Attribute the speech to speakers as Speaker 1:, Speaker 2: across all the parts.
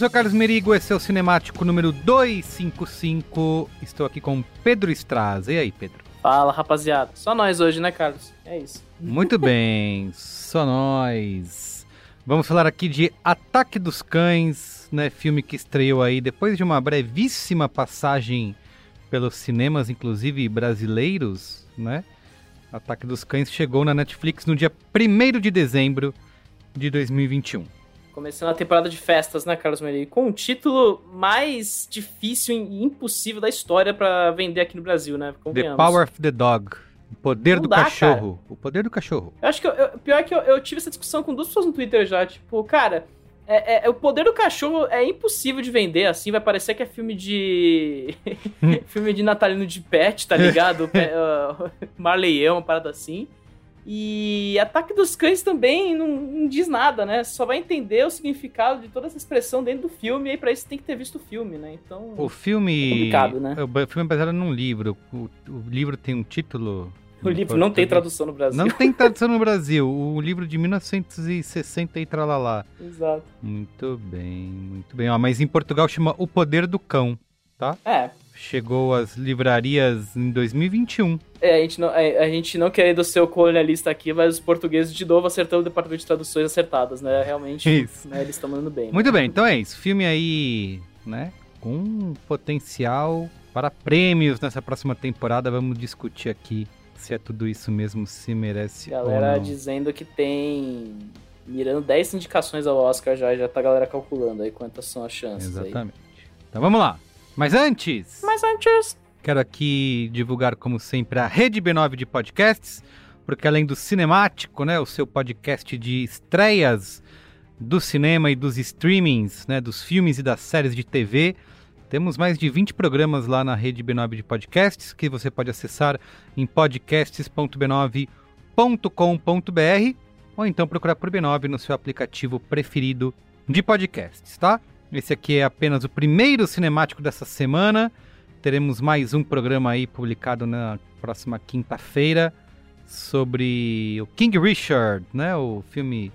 Speaker 1: sou Carlos Merigo, esse é o Cinemático número 255. Estou aqui com Pedro Straz. E aí, Pedro?
Speaker 2: Fala, rapaziada. Só nós hoje, né, Carlos? É isso.
Speaker 1: Muito bem, só nós. Vamos falar aqui de Ataque dos Cães, né? Filme que estreou aí depois de uma brevíssima passagem pelos cinemas, inclusive brasileiros, né? Ataque dos Cães chegou na Netflix no dia 1 de dezembro de 2021.
Speaker 2: Começando a temporada de festas, né, Carlos Meri? Com o título mais difícil e impossível da história pra vender aqui no Brasil, né?
Speaker 1: The. Power of the Dog. O poder
Speaker 2: Não
Speaker 1: do
Speaker 2: dá,
Speaker 1: cachorro. O poder do cachorro.
Speaker 2: Eu acho que eu, eu- pior é que eu, eu tive essa discussão com duas pessoas no Twitter já. Tipo, cara, é, é- é- o poder do cachorro é impossível de vender assim. Vai parecer que é filme de. filme de natalino de pet, tá ligado? Pe- uh, Marleião, uma parada assim. E Ataque dos Cães também não, não diz nada, né? Só vai entender o significado de toda essa expressão dentro do filme. E aí, pra isso, tem que ter visto o filme, né? Então.
Speaker 1: O filme.
Speaker 2: É complicado, né?
Speaker 1: O ba- filme é baseado num livro. O, o livro tem um título.
Speaker 2: O livro não tem tradução no Brasil.
Speaker 1: Não tem tradução no Brasil. O livro de 1960 e tralalá.
Speaker 2: Exato.
Speaker 1: Muito bem, muito bem. Ó, mas em Portugal chama O Poder do Cão, tá?
Speaker 2: É.
Speaker 1: Chegou às livrarias em 2021.
Speaker 2: É, a gente não, a, a gente não querendo ser o colonialista aqui, mas os portugueses de novo acertando o departamento de traduções acertadas, né? Realmente,
Speaker 1: Isso.
Speaker 2: né, eles estão mandando bem. né?
Speaker 1: Muito bem, então é isso. Filme aí, né? Com potencial para prêmios nessa próxima temporada. Vamos discutir aqui se é tudo isso mesmo, se merece
Speaker 2: Galera dizendo que tem. Mirando 10 indicações ao Oscar já, já tá a galera calculando aí quantas são as chances. aí.
Speaker 1: Exatamente. Então vamos lá. Mas antes,
Speaker 2: Mas antes.
Speaker 1: Quero aqui divulgar, como sempre, a Rede B9 de podcasts, porque além do Cinemático, né, o seu podcast de estreias do cinema e dos streamings, né, dos filmes e das séries de TV, temos mais de 20 programas lá na Rede B9 de podcasts, que você pode acessar em podcasts.b9.com.br ou então procurar por B9 no seu aplicativo preferido de podcasts, tá? Esse aqui é apenas o primeiro cinemático dessa semana. Teremos mais um programa aí publicado na próxima quinta-feira. sobre o King Richard, né? O filme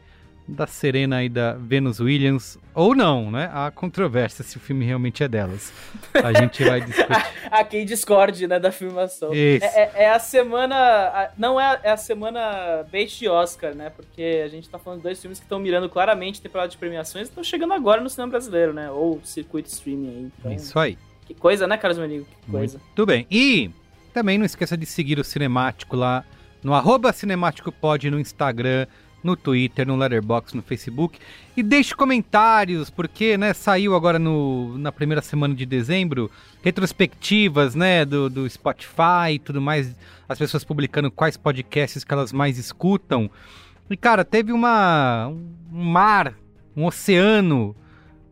Speaker 1: da Serena e da Venus Williams, ou não, né? Há controvérsia se o filme realmente é delas. A gente vai discutir.
Speaker 2: a quem discorde, né, da filmação.
Speaker 1: Isso.
Speaker 2: É, é, é a semana. a- não é, é a semana bait de Oscar, né? Porque a gente tá falando de dois filmes que estão mirando claramente temporada de premiações e estão chegando agora no cinema brasileiro, né? Ou circuito streaming aí. Então,
Speaker 1: Isso aí.
Speaker 2: Que coisa, né, Carlos Menigo? Que coisa.
Speaker 1: Tudo bem. E também não esqueça de seguir o Cinemático lá no arroba cinemáticopod no Instagram, no Twitter, no Letterboxd, no Facebook. E deixe comentários, porque né, saiu agora no, na primeira semana de dezembro retrospectivas né, do, do Spotify e tudo mais, as pessoas publicando quais podcasts que elas mais escutam. E cara, teve uma, um mar, um oceano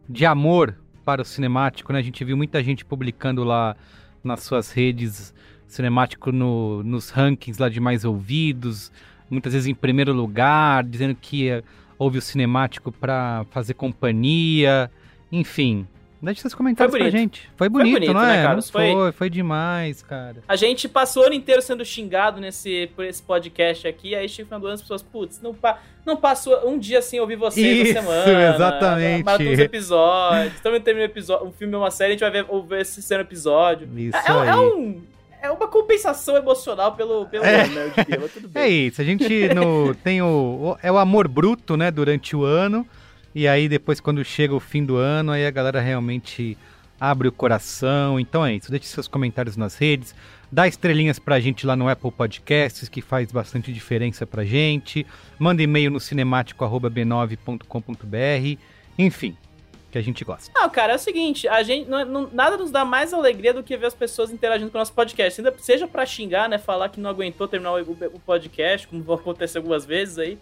Speaker 1: de amor para o cinemático, né? A gente viu muita gente publicando lá nas suas redes cinemático no, nos rankings lá de mais ouvidos, muitas vezes em primeiro lugar, dizendo que eh, ouve o cinemático para fazer companhia, enfim. Deixe seus comentários
Speaker 2: Foi
Speaker 1: pra gente. Foi bonito,
Speaker 2: bonito,
Speaker 1: não
Speaker 2: né,
Speaker 1: é?
Speaker 2: Carlos?
Speaker 1: Não foi,
Speaker 2: Foi-
Speaker 1: foi demais, cara.
Speaker 2: A gente passou o ano inteiro sendo xingado nesse, por esse podcast aqui, aí chega no final do ano as pessoas, putz, não, pa, não passou um dia sem ouvir vocês
Speaker 1: Isso,
Speaker 2: na semana.
Speaker 1: exatamente.
Speaker 2: Matou os episódios. Também termina um episódio, um filme ou uma série, a gente vai ver, ouvir esse sendo episódio.
Speaker 1: Isso
Speaker 2: é, é
Speaker 1: aí.
Speaker 2: um. É uma compensação emocional pelo, pelo
Speaker 1: É.
Speaker 2: ano, né? Eu diria, mas tudo bem.
Speaker 1: É isso, a gente no, tem o, o- É o amor bruto, né, durante o ano. E aí depois, quando chega o fim do ano, aí a galera realmente abre o coração. Então é isso, deixe seus comentários nas redes. Dá estrelinhas pra gente lá no Apple Podcasts, que faz bastante diferença pra gente. Manda e-mail no cinemático.b9.com.br. Enfim, que a gente gosta.
Speaker 2: Não, cara, é o seguinte, a gente não- não- nada nos dá mais alegria do que ver as pessoas interagindo com o nosso podcast. Ainda seja pra xingar, né, falar que não aguentou terminar o, o podcast, como vai acontecer algumas vezes aí,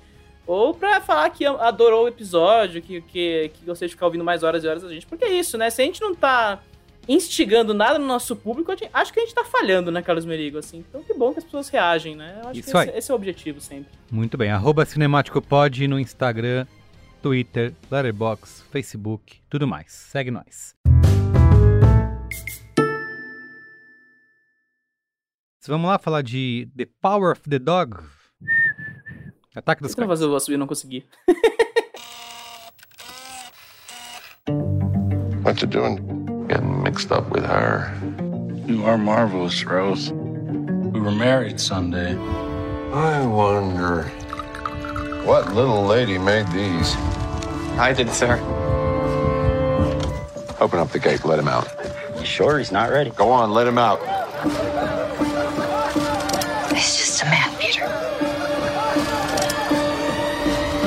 Speaker 2: ou pra falar que adorou o episódio, que, que, que gostei de ficar ouvindo mais horas e horas da gente. Porque é isso, né? Se a gente não tá instigando nada no nosso público, a gente- acho que a gente tá falhando, né, Carlos Merigo? Assim, então que bom que as pessoas reagem, né? Eu acho
Speaker 1: Isso
Speaker 2: que esse, esse é o objetivo sempre.
Speaker 1: Muito bem, arroba cinemáticopod no Instagram, Twitter, Letterboxd, Facebook, tudo mais. Segue nós. Vamos lá falar de The Power of the Dog. Ataque dos
Speaker 2: eu
Speaker 1: cães.
Speaker 2: o subir e não consegui?
Speaker 3: What you doing? Getting mixed up with her.
Speaker 4: You are marvelous, Rose. We were married Sunday.
Speaker 3: I wonder what little lady made these.
Speaker 5: I did, sir.
Speaker 3: Open up the gate, let him out.
Speaker 5: You sure he's not ready?
Speaker 3: Go on, let him out.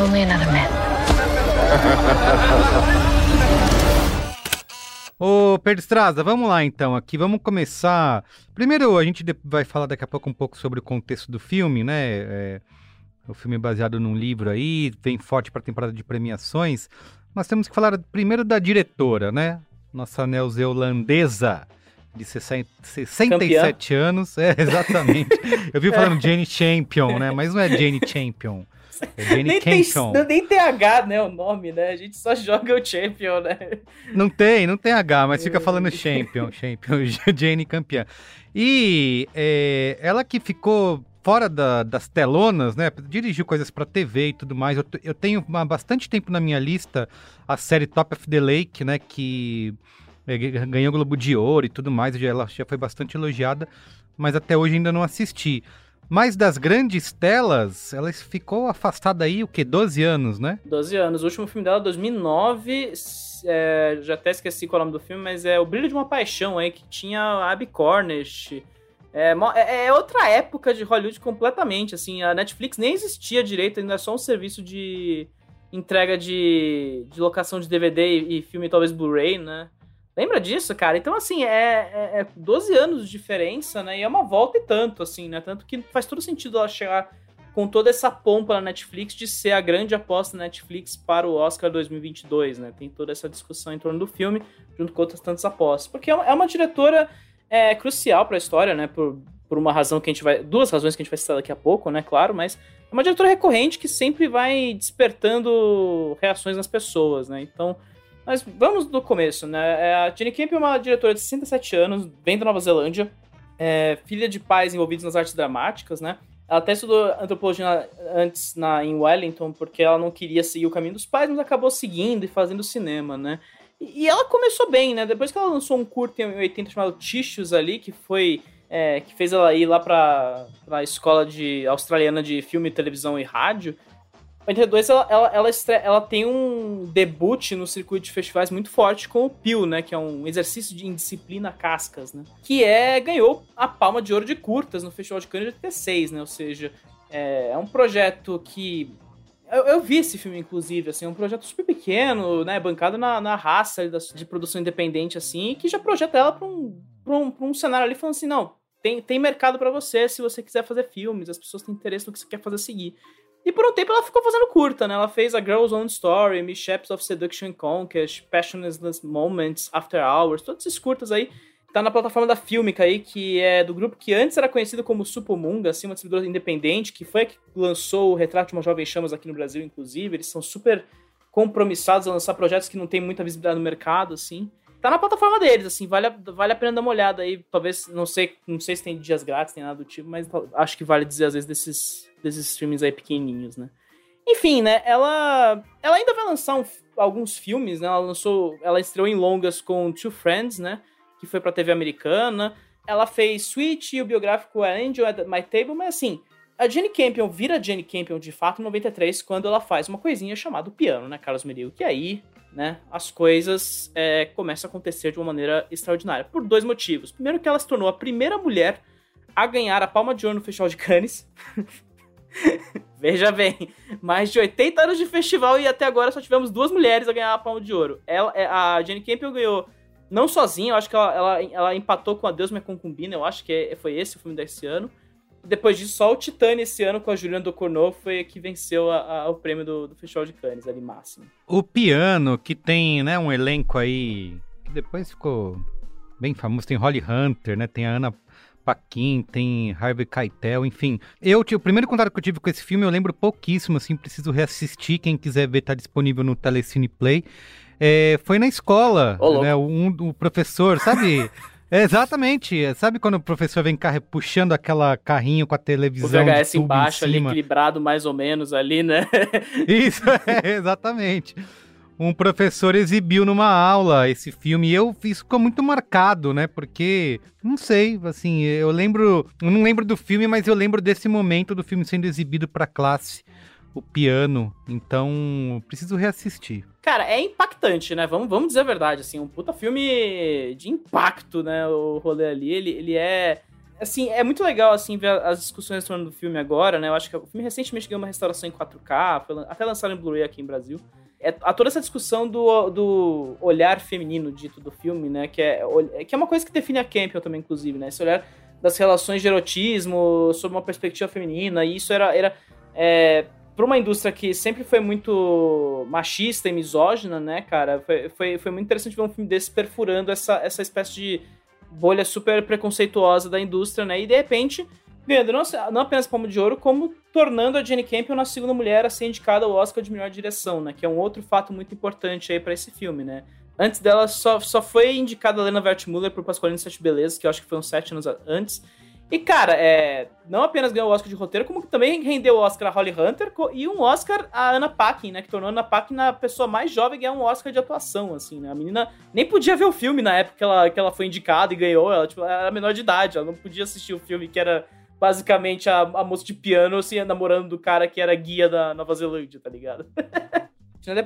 Speaker 6: Only another man.
Speaker 1: Ô, Pedro Estraza, vamos lá então aqui, vamos começar. Primeiro, a gente vai falar daqui a pouco um pouco sobre o contexto do filme, né? É, o filme é baseado num livro aí, vem forte para a temporada de premiações. Nós temos que falar primeiro da diretora, né? Nossa neozelandesa de 60 67 anos. É, exatamente. Eu vi falando Jane Champion, né? Mas não é Jane Champion. É
Speaker 2: Nem tem, nem tem H, né, o nome, né? A gente só joga o Champion, né?
Speaker 1: Não tem, não tem H, mas fica falando champion, champion, Jane campeã. E é, ela que ficou fora da- das telonas, né? Dirigiu coisas pra TV e tudo mais. Eu, eu tenho há bastante tempo na minha lista a série Top of the Lake, né? Que é, ganhou o Globo de Ouro e tudo mais. Ela já foi bastante elogiada, mas até hoje ainda não assisti. Mas das grandes telas, ela ficou afastada aí, o quê? 12 anos, né?
Speaker 2: 12 anos. O último filme dela, 2009. s- é, já até esqueci qual é o nome do filme, mas é O Brilho de uma Paixão aí, que tinha a Abby Cornish. É, é- é outra época de Hollywood completamente, assim. A Netflix nem existia direito, ainda é só um serviço de entrega de, de locação de DVD e, e filme, talvez Blu-ray, né? Lembra disso, cara? Então, assim, é, é, é 12 anos de diferença, né? E é uma volta e tanto, assim, né? Tanto que faz todo sentido ela chegar com toda essa pompa na Netflix de ser a grande aposta da Netflix para o Oscar 2022, né? Tem toda essa discussão em torno do filme, junto com outras tantas apostas. Porque é uma, é uma diretora é, crucial para a história, né? Por, por uma razão que a gente vai... Duas razões que a gente vai citar daqui a pouco, né? Claro, mas é uma diretora recorrente que sempre vai despertando reações nas pessoas, né? Então... Mas vamos do começo, né? É, A Jenny Camp é uma diretora de 67 anos, vem da Nova Zelândia, é, filha de pais envolvidos nas artes dramáticas, né? Ela até estudou antropologia antes na, em Wellington, porque ela não queria seguir o caminho dos pais, mas acabou seguindo e fazendo cinema, né? E, e ela começou bem, né? Depois que ela lançou um curto em 80 chamado Tissues ali, que foi. É, que fez ela ir lá pra, pra escola de australiana de filme, televisão e rádio. 82 ela, ela, ela, estre... ela tem um debut no circuito de festivais muito forte com o Pio, né? Que é um exercício de indisciplina cascas, né? Que é ganhou a palma de ouro de curtas no Festival de Cannes de 86, né? Ou seja, é, é um projeto que eu, eu, vi esse filme, inclusive, assim, é um projeto super pequeno, né, bancado na, na raça de produção independente, assim, que já projeta ela para um, pra um, pra um cenário ali falando assim, não, tem, tem mercado para você se você quiser fazer filmes, as pessoas têm interesse no que você quer fazer seguir. E por um tempo ela ficou fazendo curta, né? Ela fez A Girl's Own Story, Mishaps of Seduction and Conquest, Passionless Moments, After Hours, todos esses curtas aí. Tá na plataforma da Filmica aí, que é do grupo que antes era conhecido como Supomunga, assim, uma distribuidora independente, que foi a que lançou o Retrato de uma Jovem Chamas aqui no Brasil, inclusive. Eles são super compromissados a lançar projetos que não tem muita visibilidade no mercado, assim. Tá na plataforma deles, assim, vale a, vale a pena dar uma olhada aí. Talvez, não sei, não sei se tem dias grátis, tem nada do tipo, mas acho que vale dizer às vezes desses desses streams aí pequenininhos, né? Enfim, né, ela ela ainda vai lançar um, alguns filmes, né? Ela lançou, ela estreou em longas com Two Friends, né, que foi para TV americana. Ela fez Switch e o biográfico Angel at My Table, mas assim, a Jenny Campion vira Jenny Campion de fato em 93 quando ela faz uma coisinha chamada piano, né, Carlos Merigo? Que aí, né, as coisas é, começam a acontecer de uma maneira extraordinária. Por dois motivos. Primeiro que ela se tornou a primeira mulher a ganhar a Palma de Ouro no Festival de Cannes. Veja bem, mais de 80 anos de festival e até agora só tivemos duas mulheres a ganhar a Palma de Ouro. Ela, é, a Jenny Campion ganhou não sozinha, eu acho que ela, ela, ela empatou com a Deus Minha Concubina, eu acho que é, foi esse o filme desse ano. Depois disso, só o Titânia esse ano com a Juliana Ducournau foi que venceu a, a, o prêmio do, do, Festival de Cannes ali máximo.
Speaker 1: O piano, que tem né, um elenco aí que depois ficou bem famoso, tem Holly Hunter, né? Tem a Ana Paquin, tem Harvey Keitel, enfim. Eu, o primeiro contato que eu tive com esse filme, eu lembro pouquíssimo, assim, preciso reassistir, quem quiser ver, tá disponível no Telecine Play. É, foi na escola, oh, né, um, o professor, sabe... É, exatamente. Sabe quando o professor vem puxando aquela carrinho com a televisão? O
Speaker 2: VHS embaixo ali, equilibrado mais ou menos ali, né?
Speaker 1: Isso, é, exatamente um professor exibiu numa aula esse filme e eu isso ficou muito marcado, né? Porque não sei, assim, eu lembro, eu não lembro do filme, mas eu lembro desse momento do filme sendo exibido para classe, o piano. Então, preciso reassistir.
Speaker 2: Cara, é impactante, né? Vamos, vamos dizer a verdade, assim, um puta filme de impacto, né? O rolê ali, ele, ele é assim, é muito legal, assim, ver as discussões em do filme agora, né? Eu acho que o filme recentemente ganhou uma restauração em 4K, foi até lançado em Blu-ray aqui em Brasil é, a toda essa discussão do, do olhar feminino dito do filme, né? Que é, que é uma coisa que define a Campbell também, inclusive, né? Esse olhar das relações de erotismo sob uma perspectiva feminina, e isso era, era é, para uma indústria que sempre foi muito machista e misógina, né, cara? Foi, foi, foi muito interessante ver um filme desse perfurando essa, essa espécie de bolha super preconceituosa da indústria, né? E de repente ganhando não, não apenas Palmo de Ouro, como tornando a Jenny Campion na segunda mulher a ser indicada ao Oscar de melhor direção, né? Que é um outro fato muito importante aí para esse filme, né? Antes dela, só, só foi indicada a Lena Wertmuller por Pasqualino Sete Belezas, que eu acho que foi uns sete anos antes. E, cara, é, não apenas ganhou o Oscar de roteiro, como também rendeu o Oscar a Holly Hunter e um Oscar a Anna Paquin, né? Que tornou a Anna Paquin a pessoa mais jovem a ganhar um Oscar de atuação, assim, né? A menina nem podia ver o filme na época que ela, que ela foi indicada e ganhou. Ela, tipo, era menor de idade, ela não podia assistir o filme que era basicamente a, a moça de piano assim, namorando do cara que era guia da Nova Zelândia, tá ligado?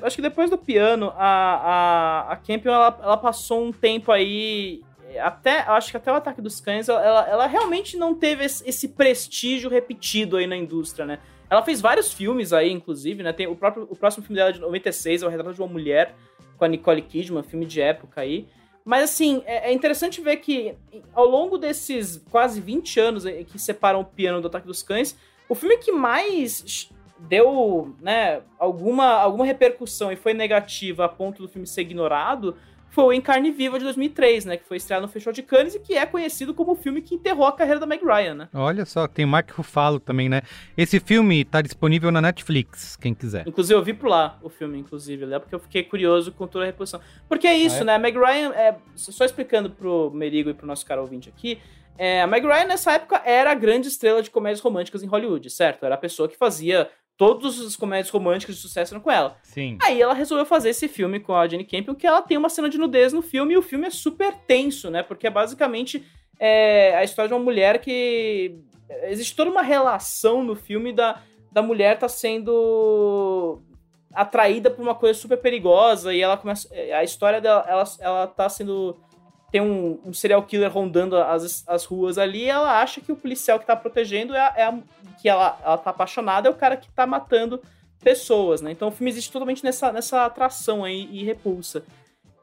Speaker 2: Acho que depois do piano, a, a, a Campion, ela, ela passou um tempo aí até, acho que até o Ataque dos Cães, ela, ela realmente não teve esse prestígio repetido aí na indústria, né? Ela fez vários filmes aí, inclusive, né? Tem o, próprio, o próximo filme dela de 96 é o Retrato de uma Mulher, com a Nicole Kidman, filme de época aí. Mas assim, é, é, interessante ver que ao longo desses quase 20 anos que separam o piano do Ataque dos Cães, o filme que mais deu né, alguma, alguma repercussão e foi negativa a ponto do filme ser ignorado foi o Em Carne Viva de 2003, né? Que foi estreado no Festival de Cannes e que é conhecido como o filme que enterrou a carreira da Meg Ryan, né?
Speaker 1: Olha só, tem o Mark Ruffalo também, né? Esse filme tá disponível na Netflix, quem quiser.
Speaker 2: Inclusive, eu vi por lá o filme, inclusive, né? Porque eu fiquei curioso com toda a reposição. Porque é isso, ah, é? né? A Meg Ryan, é, só explicando pro Merigo e pro nosso cara ouvinte aqui, É, a Meg Ryan, nessa época, era a grande estrela de comédias românticas em Hollywood, certo? Era a pessoa que fazia todos os comédias românticas de sucesso eram com ela.
Speaker 1: Sim.
Speaker 2: Aí ela resolveu fazer esse filme com a Jenny Campion, que ela tem uma cena de nudez no filme, e o filme é super tenso, né? Porque é basicamente é, a história de uma mulher que. Existe toda uma relação no filme da, da mulher tá sendo atraída por uma coisa super perigosa e ela começa. A história dela, ela, ela tá sendo. Tem um, um serial killer rondando as, as ruas ali e ela acha que o policial que tá protegendo é, é a, que ela, ela tá apaixonada, é o cara que tá matando pessoas, né? Então o filme existe totalmente nessa, nessa atração aí e repulsa.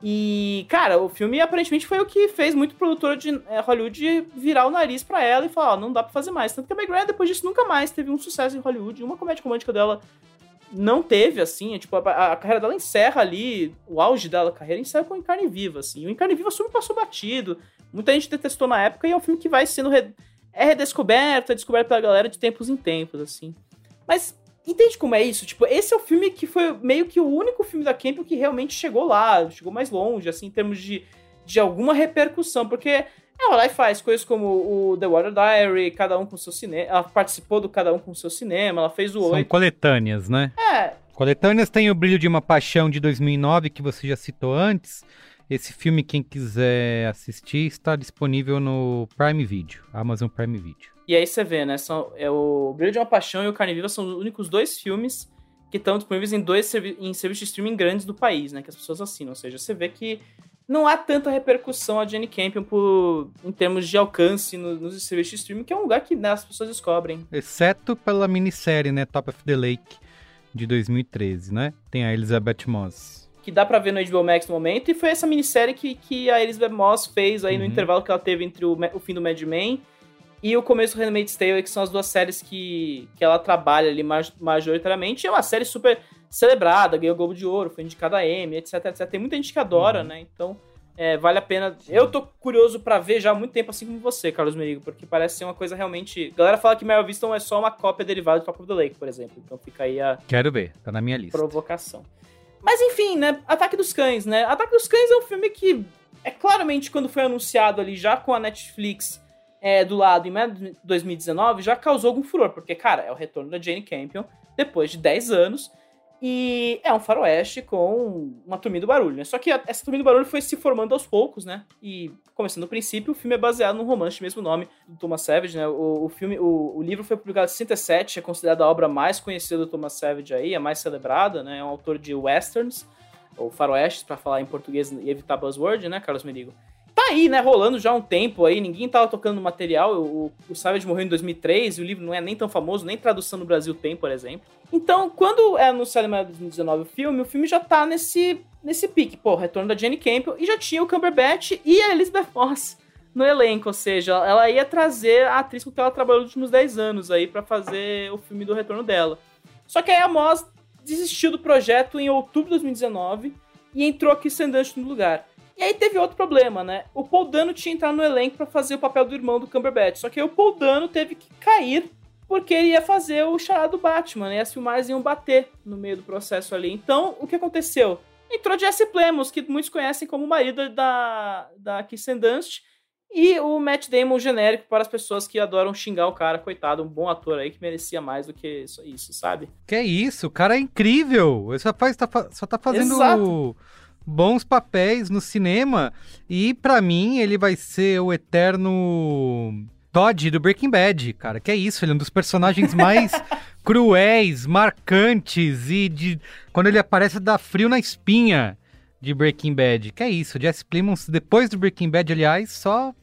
Speaker 2: E, cara, o filme aparentemente foi o que fez muito produtor de é, Hollywood virar o nariz para ela e falar, ó, não dá pra fazer mais. Tanto que a Meg Ryan, depois disso, nunca mais teve um sucesso em Hollywood. Uma comédia romântica dela não teve, assim, é, tipo, a, a, carreira dela encerra ali, o auge dela, a carreira encerra com o Encarne Viva, assim. O Encarne Viva super passou batido, muita gente detestou na época, e é um filme que vai sendo re, é redescoberto, é descoberto pela galera de tempos em tempos, assim. Mas, entende como é isso? Tipo, esse é o filme que foi meio que o único filme da Campbell que realmente chegou lá, chegou mais longe, assim, em termos de, de alguma repercussão, porque ela lá faz coisas como o The Water Diary, cada um com seu cinema. Ela participou do Cada Um com seu cinema, ela fez o
Speaker 1: São
Speaker 2: Oito.
Speaker 1: coletâneas, né?
Speaker 2: É.
Speaker 1: Coletâneas tem o Brilho de uma Paixão de 2009, que você já citou antes. Esse filme, quem quiser assistir, está disponível no Prime Video, Amazon Prime Video.
Speaker 2: E aí você vê, né? São, é o Brilho de uma Paixão e o Carne Viva são os únicos dois filmes que estão disponíveis em dois servi em serviços de streaming grandes do país, né? Que as pessoas assinam. Ou seja, você vê que não há tanta repercussão a Jenny Campion por, em termos de alcance no, nos serviços de streaming, que é um lugar que né, as pessoas descobrem.
Speaker 1: Exceto pela minissérie, né? Top of the Lake, de 2013, né? Tem a Elizabeth Moss.
Speaker 2: Que dá pra ver no HBO Max no momento, e foi essa minissérie que, que a Elizabeth Moss fez aí
Speaker 1: Uhum.
Speaker 2: no intervalo que ela teve entre o, o fim do Mad Men e o começo do Handmaid's Tale, que são as duas séries que, que ela trabalha ali ma- majoritariamente. É uma série super celebrada, ganhou o Globo de Ouro, foi indicada a Emmy, etc, etc. Tem muita gente que adora,
Speaker 1: Uhum.
Speaker 2: né? Então, é, vale a pena. Eu tô curioso pra ver já há muito tempo, assim como você, Carlos Merigo, porque parece ser uma coisa realmente. A galera fala que Mel Viston é só uma cópia derivada de Top of the Lake, por exemplo. Então fica aí a
Speaker 1: Quero ver, tá na minha lista.
Speaker 2: provocação. Mas enfim, né? Ataque dos Cães, né? Ataque dos Cães é um filme que é claramente quando foi anunciado ali já com a Netflix é, do lado em maio de 2019 já causou algum furor, porque cara, é o retorno da Jane Campion depois de 10 anos e é um faroeste com uma turminha do barulho, né? Só que essa turminha do barulho foi se formando aos poucos, né? E começando no princípio, o filme é baseado num romance de mesmo nome do Thomas Savage, né? O, o filme, o, o livro foi publicado em 67, é considerada a obra mais conhecida do Thomas Savage aí, a mais celebrada, né? É um autor de westerns, ou faroestes, pra falar em português e evitar buzzword, né, Carlos Merigo? Aí, né, rolando já há um tempo aí, ninguém tava tocando no material, o, o Savage morreu em 2003, e o livro não é nem tão famoso, nem tradução no Brasil tem, por exemplo. Então, quando é anunciado em maio de 2019 o filme, o filme já tá nesse, nesse pique, pô, retorno da Jenny Campbell, e já tinha o Cumberbatch e a Elizabeth Moss no elenco, ou seja, ela ia trazer a atriz com que ela trabalhou nos últimos 10 anos aí pra fazer o filme do retorno dela. Só que aí a Moss desistiu do projeto em outubro de 2019 e entrou a Kirsten Dunst no lugar. E aí teve outro problema, né? O Paul Dano tinha entrado no elenco pra fazer o papel do irmão do Cumberbatch, só que aí o Paul Dano teve que cair porque ele ia fazer o chará do Batman, né? E as filmagens iam bater no meio do processo ali. Então, o que aconteceu? Entrou Jesse Plemons, que muitos conhecem como marido da, da Kirsten Dunst, e o Matt Damon genérico para as pessoas que adoram xingar o cara, coitado, um bom ator aí que merecia mais do que isso, sabe?
Speaker 1: Que isso, o cara é incrível. Ele só, faz, tá, só tá fazendo
Speaker 2: Exato.
Speaker 1: Bons papéis no cinema. E pra mim, ele vai ser o eterno Todd do Breaking Bad, cara. Que é isso, ele é um dos personagens mais cruéis, marcantes e de quando ele aparece dá frio na espinha de Breaking Bad. Que é isso, Jesse Plemons depois do Breaking Bad, aliás, só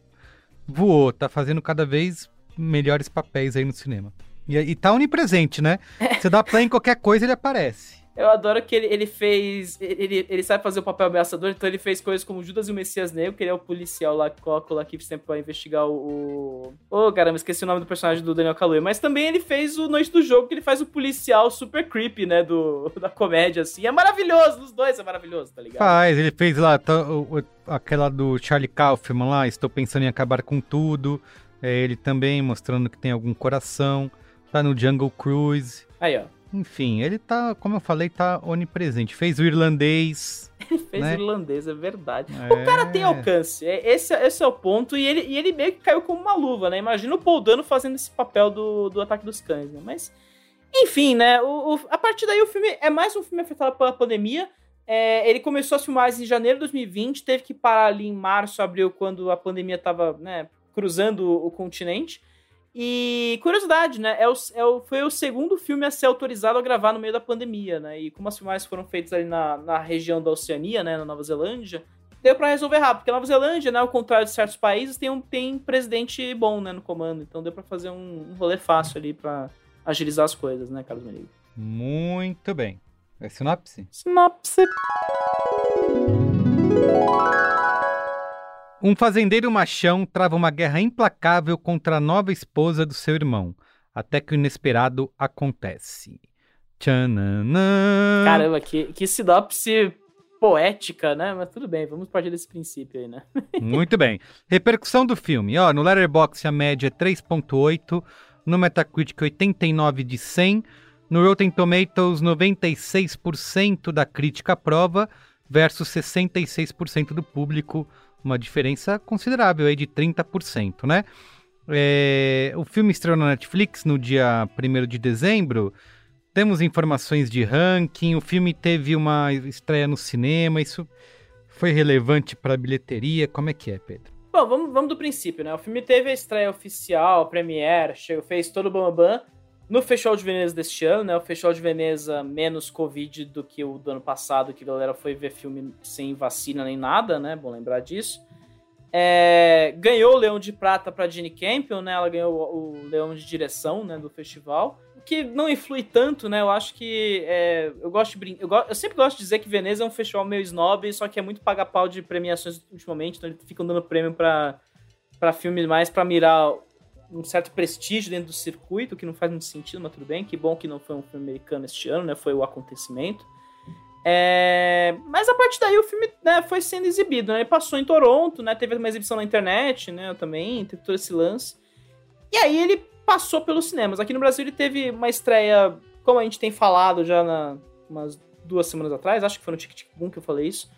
Speaker 1: voou, tá fazendo cada vez melhores papéis aí no cinema. E, e tá onipresente, né? Você dá play em qualquer coisa, ele aparece.
Speaker 2: Eu adoro que ele, ele fez. Ele, ele sabe fazer o papel ameaçador, então ele fez coisas como Judas e o Messias Negro, que ele é o policial lá que coloca o Lakeith sempre pra investigar o. Ô, oh, caramba, esqueci o nome do personagem do Daniel Kaluuya. Mas também ele fez o Noite do Jogo, que ele faz o policial super creepy, né? Do, da comédia, assim. É maravilhoso, os dois é maravilhoso, tá ligado?
Speaker 1: Faz, ele fez lá tá, o- o- aquela do Charlie Kaufman lá, Estou Pensando em Acabar com Tudo. É, ele também mostrando que tem algum coração. Tá no Jungle Cruise.
Speaker 2: Aí, ó.
Speaker 1: Enfim, ele tá, como eu falei, tá onipresente. Fez o irlandês.
Speaker 2: Ele fez
Speaker 1: né?
Speaker 2: o irlandês, é verdade.
Speaker 1: É.
Speaker 2: O cara tem alcance, é- esse, esse é o ponto, e ele, e ele meio que caiu como uma luva, né? Imagina o Paul Dano fazendo esse papel do, do Ataque dos Cães, né? Mas, enfim, né? O, o- a partir daí o filme é mais um filme afetado pela pandemia. É, ele começou as filmagens em janeiro de 2020, teve que parar ali em março, abril, quando a pandemia tava, né, cruzando o, o continente. E curiosidade, né? É o, é o- foi o segundo filme a ser autorizado a gravar no meio da pandemia, né? E como as filmagens foram feitas ali na, na região da Oceania, né? Na Nova Zelândia, deu pra resolver rápido. Porque a Nova Zelândia, né? Ao contrário de certos países, tem um tem presidente bom, né? No comando. Então deu pra fazer um, um rolê fácil ali pra agilizar as coisas, né, Carlos Merigo?
Speaker 1: Muito bem. É sinopse?
Speaker 2: Sinopse.
Speaker 1: Um fazendeiro machão trava uma guerra implacável contra a nova esposa do seu irmão, até que o inesperado acontece. Tchananã.
Speaker 2: Caramba, que, que sinopse poética, né? Mas tudo bem, vamos partir desse princípio aí, né?
Speaker 1: Muito bem. Repercussão do filme. Ó, no Letterboxd a média é 3.8, no Metacritic 89 de 100, no Rotten Tomatoes 96% da crítica aprova versus 66% do público, uma diferença considerável aí de 30%, né? É, o filme estreou na Netflix no dia 1 de dezembro. Temos informações de ranking. O filme teve uma estreia no cinema. Isso foi relevante para a bilheteria? Como é que é, Pedro?
Speaker 2: Bom, vamos, vamos do princípio, né? O filme teve a estreia oficial, a premiere, chegou, fez todo o bambam no Festival de Veneza deste ano, né? O Festival de Veneza menos Covid do que o do ano passado, que a galera foi ver filme sem vacina nem nada, né? Bom lembrar disso. É, ganhou o Leão de Prata para Jenny Campion, né? Ela ganhou o, o Leão de Direção, né? Do festival. Que não influi tanto, né? Eu acho que. é, eu gosto de brin... eu, go- eu sempre gosto de dizer que Veneza é um festival meio snob, só que é muito paga-pau de premiações ultimamente, então eles ficam dando prêmio pra, pra filmes mais pra mirar um certo prestígio dentro do circuito, que não faz muito sentido, mas tudo bem. Que bom que não foi um filme americano este ano, né? Foi o acontecimento. É, Mas a partir daí o filme né, foi sendo exibido, né? Ele passou em Toronto, né? Teve uma exibição na internet, né? Também, teve todo esse lance. E aí ele passou pelos cinemas. Aqui no Brasil ele teve uma estreia, como a gente tem falado já na, umas duas semanas atrás, acho que foi no Tic Tic Boom que eu falei isso.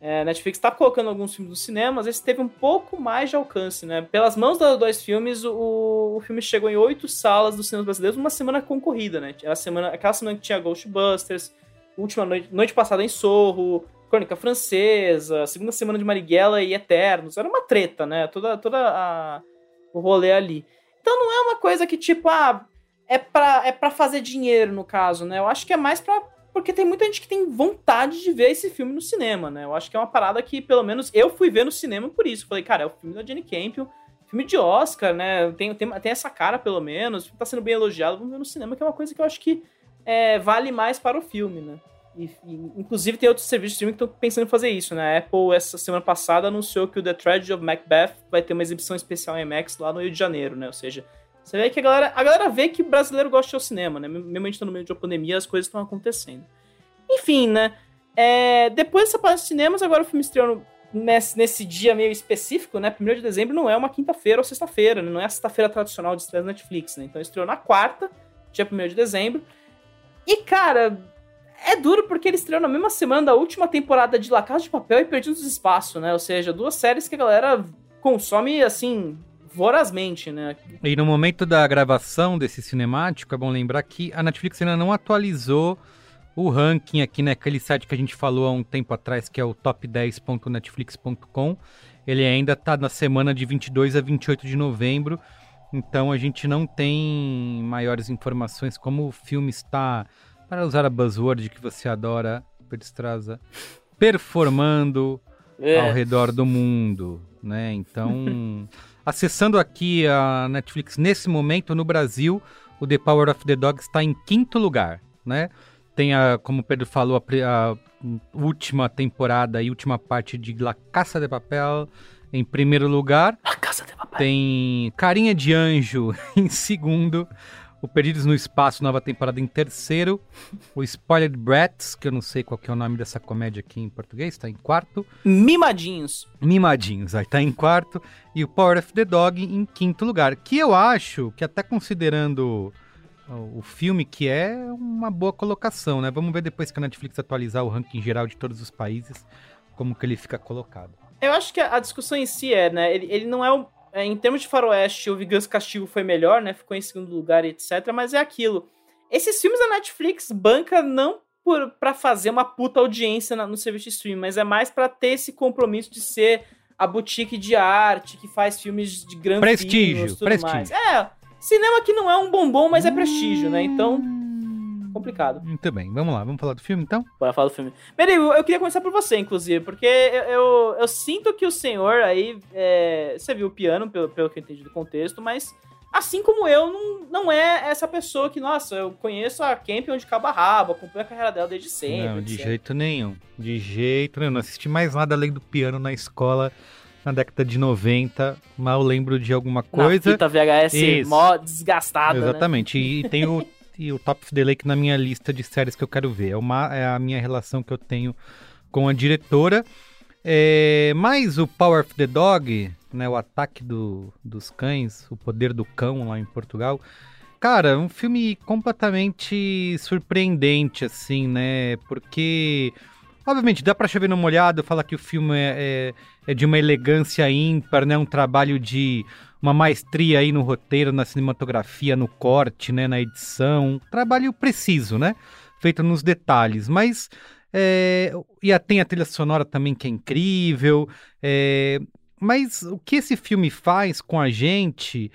Speaker 2: É, Netflix tá colocando alguns filmes nos cinemas, esse teve um pouco mais de alcance, né? Pelas mãos dos dois filmes, o, o filme chegou em oito salas dos cinemas brasileiros, uma semana concorrida, né? Era semana, aquela semana que tinha Ghostbusters, última noite, noite passada em Sorro, Crônica Francesa, segunda semana de Marighella e Eternos. Era uma treta, né? Toda, toda a, o rolê ali. Então não é uma coisa que, tipo, ah, é pra, é pra fazer dinheiro, no caso, né? Eu acho que é mais pra. Porque tem muita gente que tem vontade de ver esse filme no cinema, né? Eu acho que é uma parada que, pelo menos, eu fui ver no cinema por isso. Falei, cara, é o filme da Jenny Campion, filme de Oscar, né? Tem, tem, tem essa cara, pelo menos, tá sendo bem elogiado, vamos ver no cinema, que é uma coisa que eu acho que é, vale mais para o filme, né? E, e, inclusive tem outros serviços de streaming que estão pensando em fazer isso, né? A Apple, essa semana passada, anunciou que o The Tragedy of Macbeth vai ter uma exibição especial em IMAX lá no Rio de Janeiro, né? Ou seja, você vê que a galera, a galera vê que brasileiro gosta de cinema, né? Mesmo a gente tá no meio de uma pandemia, as coisas estão acontecendo. Enfim, né? É, depois dessa parte dos cinemas, agora o filme estreou nesse, nesse dia meio específico, né? 1 de dezembro não é uma quinta-feira ou sexta-feira, né? não é a sexta-feira tradicional de estreia da Netflix, né? Então estreou na quarta, dia 1 de dezembro. E, cara, é duro porque ele estreou na mesma semana da última temporada de La Casa de Papel e Perdidos Espaço, né? Ou seja, duas séries que a galera consome, assim, vorazmente, né?
Speaker 1: E no momento da gravação desse cinemático, é bom lembrar que a Netflix ainda não atualizou o ranking aqui naquele site que a gente falou há um tempo atrás, que é o top10.netflix.com. Ele ainda está na semana de 22 a 28 de novembro, então a gente não tem maiores informações como o filme está, para usar a buzzword que você adora, Pedro performando
Speaker 2: É.
Speaker 1: ao redor do mundo, né? Então, acessando aqui a Netflix nesse momento no Brasil, o The Power of the Dog está em quinto lugar, né? Tem a, como o Pedro falou, a, a última temporada e última parte de La Caça de Papel em primeiro lugar.
Speaker 2: La Caça de Papel.
Speaker 1: Tem Carinha de Anjo em segundo. O Perdidos no Espaço, nova temporada em terceiro. O Spoiled Brats, que eu não sei qual que é o nome dessa comédia aqui em português, está em quarto.
Speaker 2: Mimadinhos.
Speaker 1: Mimadinhos, aí tá em quarto. E o Power of the Dog em quinto lugar. Que eu acho que até considerando o filme, que é uma boa colocação, né? Vamos ver depois que a Netflix atualizar o ranking geral de todos os países, como que ele fica colocado.
Speaker 2: Eu acho que a, discussão em si é, né? Ele, ele não é, um, é Em termos de faroeste, o Vingança Castigo foi melhor, né? Ficou em segundo lugar, etc. Mas é aquilo. Esses filmes da Netflix banca não por, pra fazer uma puta audiência na, no serviço de streaming, mas é mais para ter esse compromisso de ser a boutique de arte que faz filmes de grande
Speaker 1: prestígio, prestígio.
Speaker 2: Mais. É, cinema que não é um bombom, mas é prestígio, né? Então, complicado.
Speaker 1: Muito bem, vamos lá, vamos falar do filme então?
Speaker 2: Bora falar do filme. Merigo, eu queria começar por você, inclusive, porque eu, eu, eu sinto que o senhor aí, é, você viu o piano, pelo, pelo que eu entendi do contexto, mas Assim como eu, não, não é essa pessoa que, nossa, eu conheço a Camp onde cabo rabo, acompanho a carreira dela desde sempre.
Speaker 1: Não, de jeito nenhum. De jeito nenhum. Não assisti mais nada além do piano na escola na década de 90. Mal lembro de alguma coisa.
Speaker 2: Na fita VHS Isso. mó desgastada.
Speaker 1: Né? Exatamente. Né? E tem o, e o Top of the Lake na minha lista de séries que eu quero ver. É, uma, é a minha relação que eu tenho com a diretora. É, o Power of the Dog, né, o ataque do, dos cães, o poder do cão lá em Portugal. Cara, um filme completamente surpreendente, assim, né? Porque, obviamente, dá pra chover no molhado, falar que o filme é, é, é, de uma elegância ímpar, né? Um trabalho de uma maestria aí no roteiro, na cinematografia, no corte, né? Na edição. Trabalho preciso, né? Feito nos detalhes, mas... É, e tem a trilha sonora também que é incrível. É, mas o que esse filme faz com a gente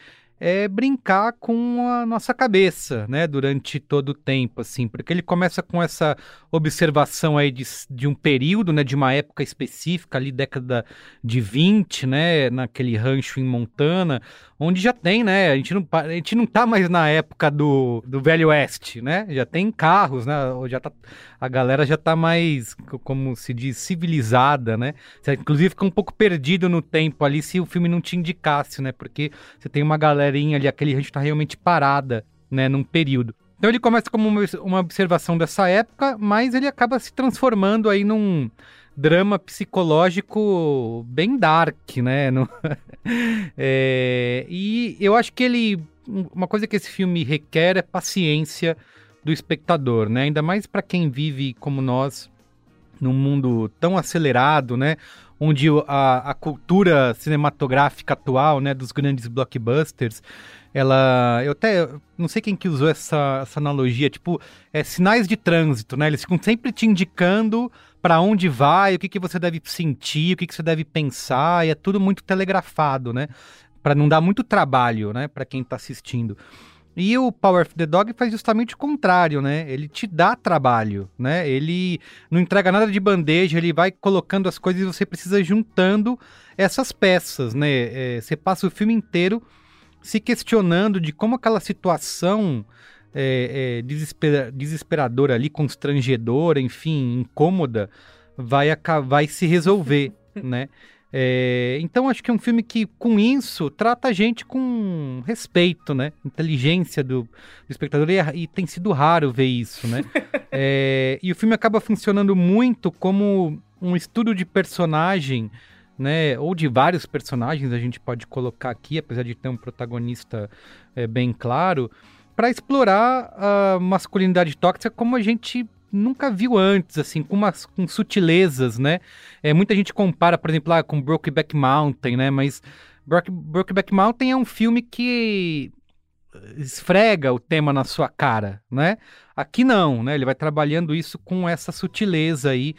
Speaker 1: é brincar com a nossa cabeça, né, durante todo o tempo, assim, porque ele começa com essa observação aí de, de um período, né, de uma época específica, ali década de 20, né, naquele rancho em Montana, onde já tem, né? A gente não, a gente não tá mais na época do, do Velho Oeste, né? Já tem carros, né? Já tá, a galera já tá mais, como se diz, civilizada, né? Você, inclusive fica um pouco perdido no tempo ali se o filme não te indicasse, né? Porque você tem uma galerinha ali, aquele rancho tá realmente parada, né? Num período. Então ele começa como uma observação dessa época, mas ele acaba se transformando aí num drama psicológico bem dark, né? No... é... E eu acho que ele. Uma coisa que esse filme requer é paciência do espectador, né? Ainda mais para quem vive como nós num mundo tão acelerado, né? Onde a, a cultura cinematográfica atual, né, dos grandes blockbusters, ela. Eu até. Não sei quem que usou essa, essa analogia, tipo, é sinais de trânsito, né? Eles ficam sempre te indicando para onde vai, o que, que você deve sentir, o que, que você deve pensar, e é tudo muito telegrafado, né? Para não dar muito trabalho, né, para quem está assistindo. E o Power of the Dog faz justamente o contrário, né? Ele te dá trabalho, né? Ele não entrega nada de bandeja, ele vai colocando as coisas e você precisa juntando essas peças, né? É, você passa o filme inteiro se questionando de como aquela situação é, é, desespera, desesperadora ali, constrangedora, enfim, incômoda, vai, vai se resolver, né? É, então acho que é um filme que, com isso, trata a gente com respeito, né? Inteligência do, do espectador, e, e, tem sido raro ver isso, né? é, e o filme acaba funcionando muito como um estudo de personagem, né? Ou de vários personagens, a gente pode colocar aqui, apesar de ter um protagonista é, bem claro, para explorar a masculinidade tóxica como a gente nunca viu antes, assim, com umas com sutilezas, né? É, muita gente compara, por exemplo, lá com Brokeback Mountain, né? Mas Broke, Brokeback Mountain é um filme que esfrega o tema na sua cara, né? Aqui não, né? Ele vai trabalhando isso com essa sutileza aí,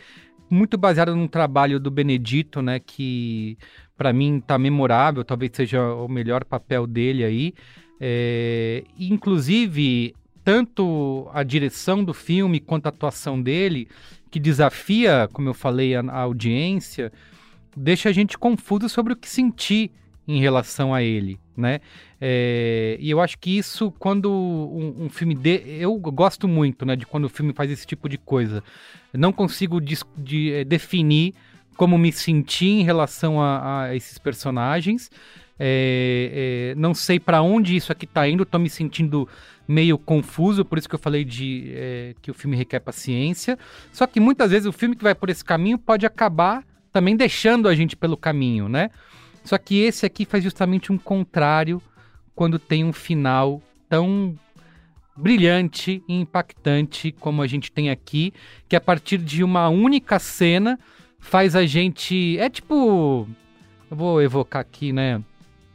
Speaker 1: muito baseado num trabalho do Benedito, né? Que para mim tá memorável, talvez seja o melhor papel dele aí. É, inclusive, tanto a direção do filme quanto a atuação dele, que desafia, como eu falei, a, a audiência, deixa a gente confuso sobre o que sentir em relação a ele, né? É, e eu acho que isso, quando um, um, filme de, eu gosto muito, né, de quando o filme faz esse tipo de coisa. Eu não consigo de, de, é, definir como me senti em relação a, a esses personagens, é, é, não sei para onde isso aqui tá indo, tô me sentindo meio confuso, por isso que eu falei de é, que o filme requer paciência. Só que muitas vezes o filme que vai por esse caminho pode acabar também deixando a gente pelo caminho, né? Só que esse aqui faz justamente um contrário quando tem um final tão brilhante e impactante como a gente tem aqui, que a partir de uma única cena faz a gente. É tipo. Eu vou evocar aqui, né?